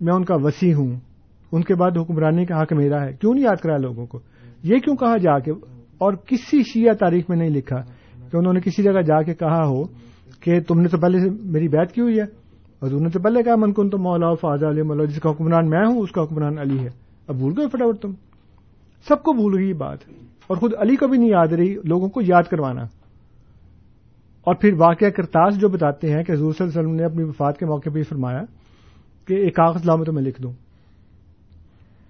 میں ان کا وسیع ہوں۔ ان کے بعد حکمرانی کا حق میرا ہے۔ کیوں نہیں یاد کرایا لوگوں کو؟ یہ کیوں کہا جا کے، اور کسی شیعہ تاریخ میں نہیں لکھا کہ انہوں نے کسی جگہ جا کے کہا ہو کہ تم نے تو پہلے سے میری بیعت کی ہوئی ہے۔ حضور نے تو پہلے کہا، من کن تو مولا فاضا علیہ مولا، جس کا حکمران میں ہوں، اس کا حکمران علی ہے۔ اب بھول گئے فٹافٹ تم۔ سب کو بھول گئی یہ بات۔ اور خود علی کو بھی نہیں یاد رہی لوگوں کو یاد کروانا۔ اور پھر واقعہ کرتاس جو بتاتے ہیں کہ حضور صلی اللہ علیہ وسلم نے اپنی وفات کے موقع پہ فرمایا کہ ایک کاغذ لاؤ، میں تو میں لکھ دوں۔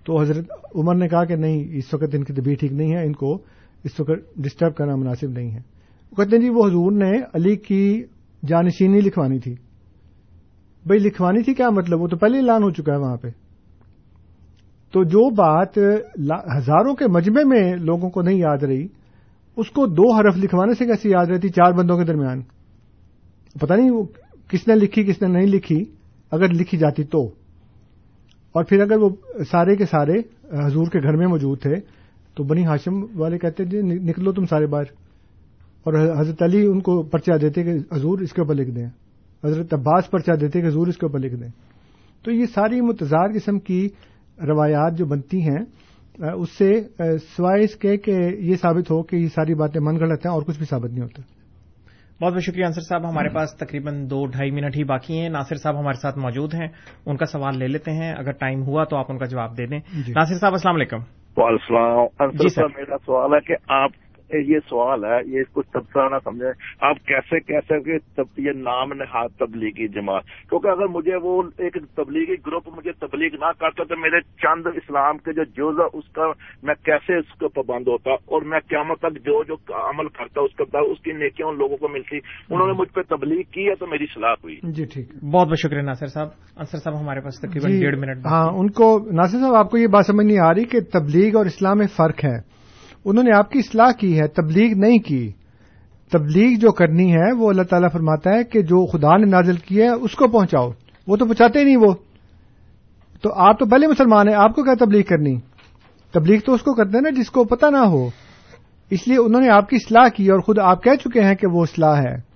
تو حضرت عمر نے کہا کہ نہیں، اس وقت ان کی طبیعت ٹھیک نہیں ہے، ان کو اس وقت ڈسٹرب کرنا مناسب نہیں ہے۔ وہ کہتے ہیں جی وہ حضور نے علی کی جانشینی لکھوانی تھی۔ بھائی لکھوانی تھی کیا مطلب؟ وہ تو پہلے اعلان ہو چکا ہے وہاں پہ۔ تو جو بات ہزاروں کے مجمے میں لوگوں کو نہیں یاد رہی، اس کو دو حرف لکھوانے سے کیسے یاد رہتی چار بندوں کے درمیان؟ پتا نہیں وہ کس نے لکھی، کس نے نہیں لکھی، اگر لکھی جاتی تو۔ اور پھر اگر وہ سارے کے سارے حضور کے گھر میں موجود تھے، تو بنی ہاشم والے کہتے جی نکلو تم سارے باہر۔ اور حضرت علی ان کو پرچہ دیتے کہ حضور اس کے اوپر لکھ دیں۔ حضرت عباس پرچہ دیتے کہ حضور اس کے اوپر لکھ دیں۔ تو یہ ساری متضاد قسم کی روایات جو بنتی ہیں اس سے سوائے اس کے کہ یہ ثابت ہو کہ یہ ساری باتیں من غلط ہیں اور کچھ بھی ثابت نہیں ہوتا۔ بہت بہت شکریہ انصر صاحب ہمارے پاس تقریباً دو ڈھائی منٹ ہی باقی ہیں۔ ناصر صاحب ہمارے ساتھ موجود ہیں۔ ان کا سوال لے لیتے ہیں۔ اگر ٹائم ہوا تو آپ ان کا جواب دے دیں۔ جی۔ ناصر صاحب السلام علیکم۔ وعلیکم السلام۔ جی سر۔ میرا سوال ہے کہ آپ یہ سوال ہے یہ کچھ تبصرہ نہ سمجھے آپ کیسے کہہ سکتے یہ نام نہاد تبلیغی جماعت کیونکہ اگر مجھے وہ ایک تبلیغی گروپ مجھے تبلیغ نہ کرتا تو میرے چند اسلام کے جو جز ہے اس کا میں کیسے اس کو پابند ہوتا اور میں قیامت تک جو جو عمل کرتا اس کا اس کی نیکیاں ان لوگوں کو ملتی۔ انہوں نے مجھ پہ تبلیغ کی ہے تو میری صلاح ہوئی۔ جی ٹھیک۔ بہت بہت شکریہ ناصر صاحب۔ انصر صاحب ہمارے پاس تقریباً جی، ڈیڑھ منٹ ہاں ان کو ناصر صاحب آپ کو یہ بات سمجھ نہیں آ رہی کہ تبلیغ اور اسلام میں فرق ہے۔ انہوں نے آپ کی اصلاح کی ہے، تبلیغ نہیں کی۔ تبلیغ جو کرنی ہے، وہ اللہ تعالیٰ فرماتا ہے کہ جو خدا نے نازل کیا ہے، اس کو پہنچاؤ۔ وہ تو پہنچاتے ہی نہیں وہ۔ تو آپ تو پہلے مسلمان ہیں، آپ کو کیا تبلیغ کرنی؟ تبلیغ تو اس کو کرتے ہیں نا جس کو پتہ نہ ہو۔ اس لیے انہوں نے آپ کی اصلاح کی اور خود آپ کہہ چکے ہیں کہ وہ اصلاح ہے۔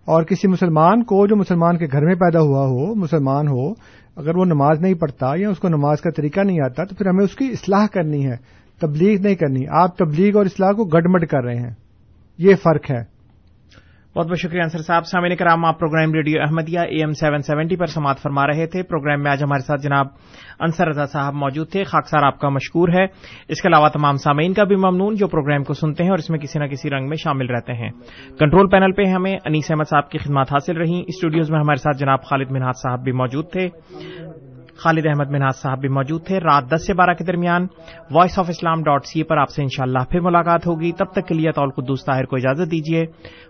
اور کسی مسلمان کو جو مسلمان کے گھر میں پیدا ہوا ہو، مسلمان ہو، اگر وہ نماز نہیں پڑھتا یا اس کو نماز کا طریقہ نہیں آتا، تو پھر ہمیں اس کی اصلاح کرنی ہے۔ تبلیغ نہیں کرنی۔ آپ تبلیغ اور اصلاح کو گڈمڈ کر رہے ہیں۔ یہ فرق ہے۔ بہت بہت شکریہ انصر صاحب۔ سامعین کرام، آپ programme radio Ahmadiyya A M seven seventy پر سماعت فرما رہے تھے۔ پروگرام میں آج ہمارے ساتھ جناب انصر رضا صاحب موجود تھے۔ خاکسار آپ کا مشکور ہے۔ اس کے علاوہ تمام سامعین کا بھی ممنون جو پروگرام کو سنتے ہیں اور اس میں کسی نہ کسی رنگ میں شامل رہتے ہیں۔ کنٹرول پینل پہ ہمیں انیس احمد صاحب کی خدمات حاصل رہی اسٹوڈیوز میں ہمارے ساتھ جناب خالد منہاد صاحب بھی موجود تھے۔ خالد احمد مناز صاحب بھی موجود تھے۔ رات دس سے بارہ کے درمیان voice of Islam dot C پر آپ سے انشاءاللہ پھر ملاقات ہوگی۔ تب تک کے لیے طول قدوس طاہر کو اجازت دیجیے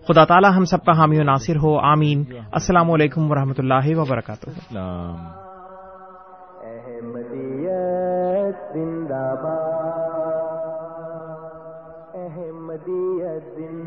خدا تعالی ہم سب کا حامی و ناصر ہو۔ آمین۔ السلام علیکم و رحمۃ اللہ وبرکاتہ احمدیت زندہ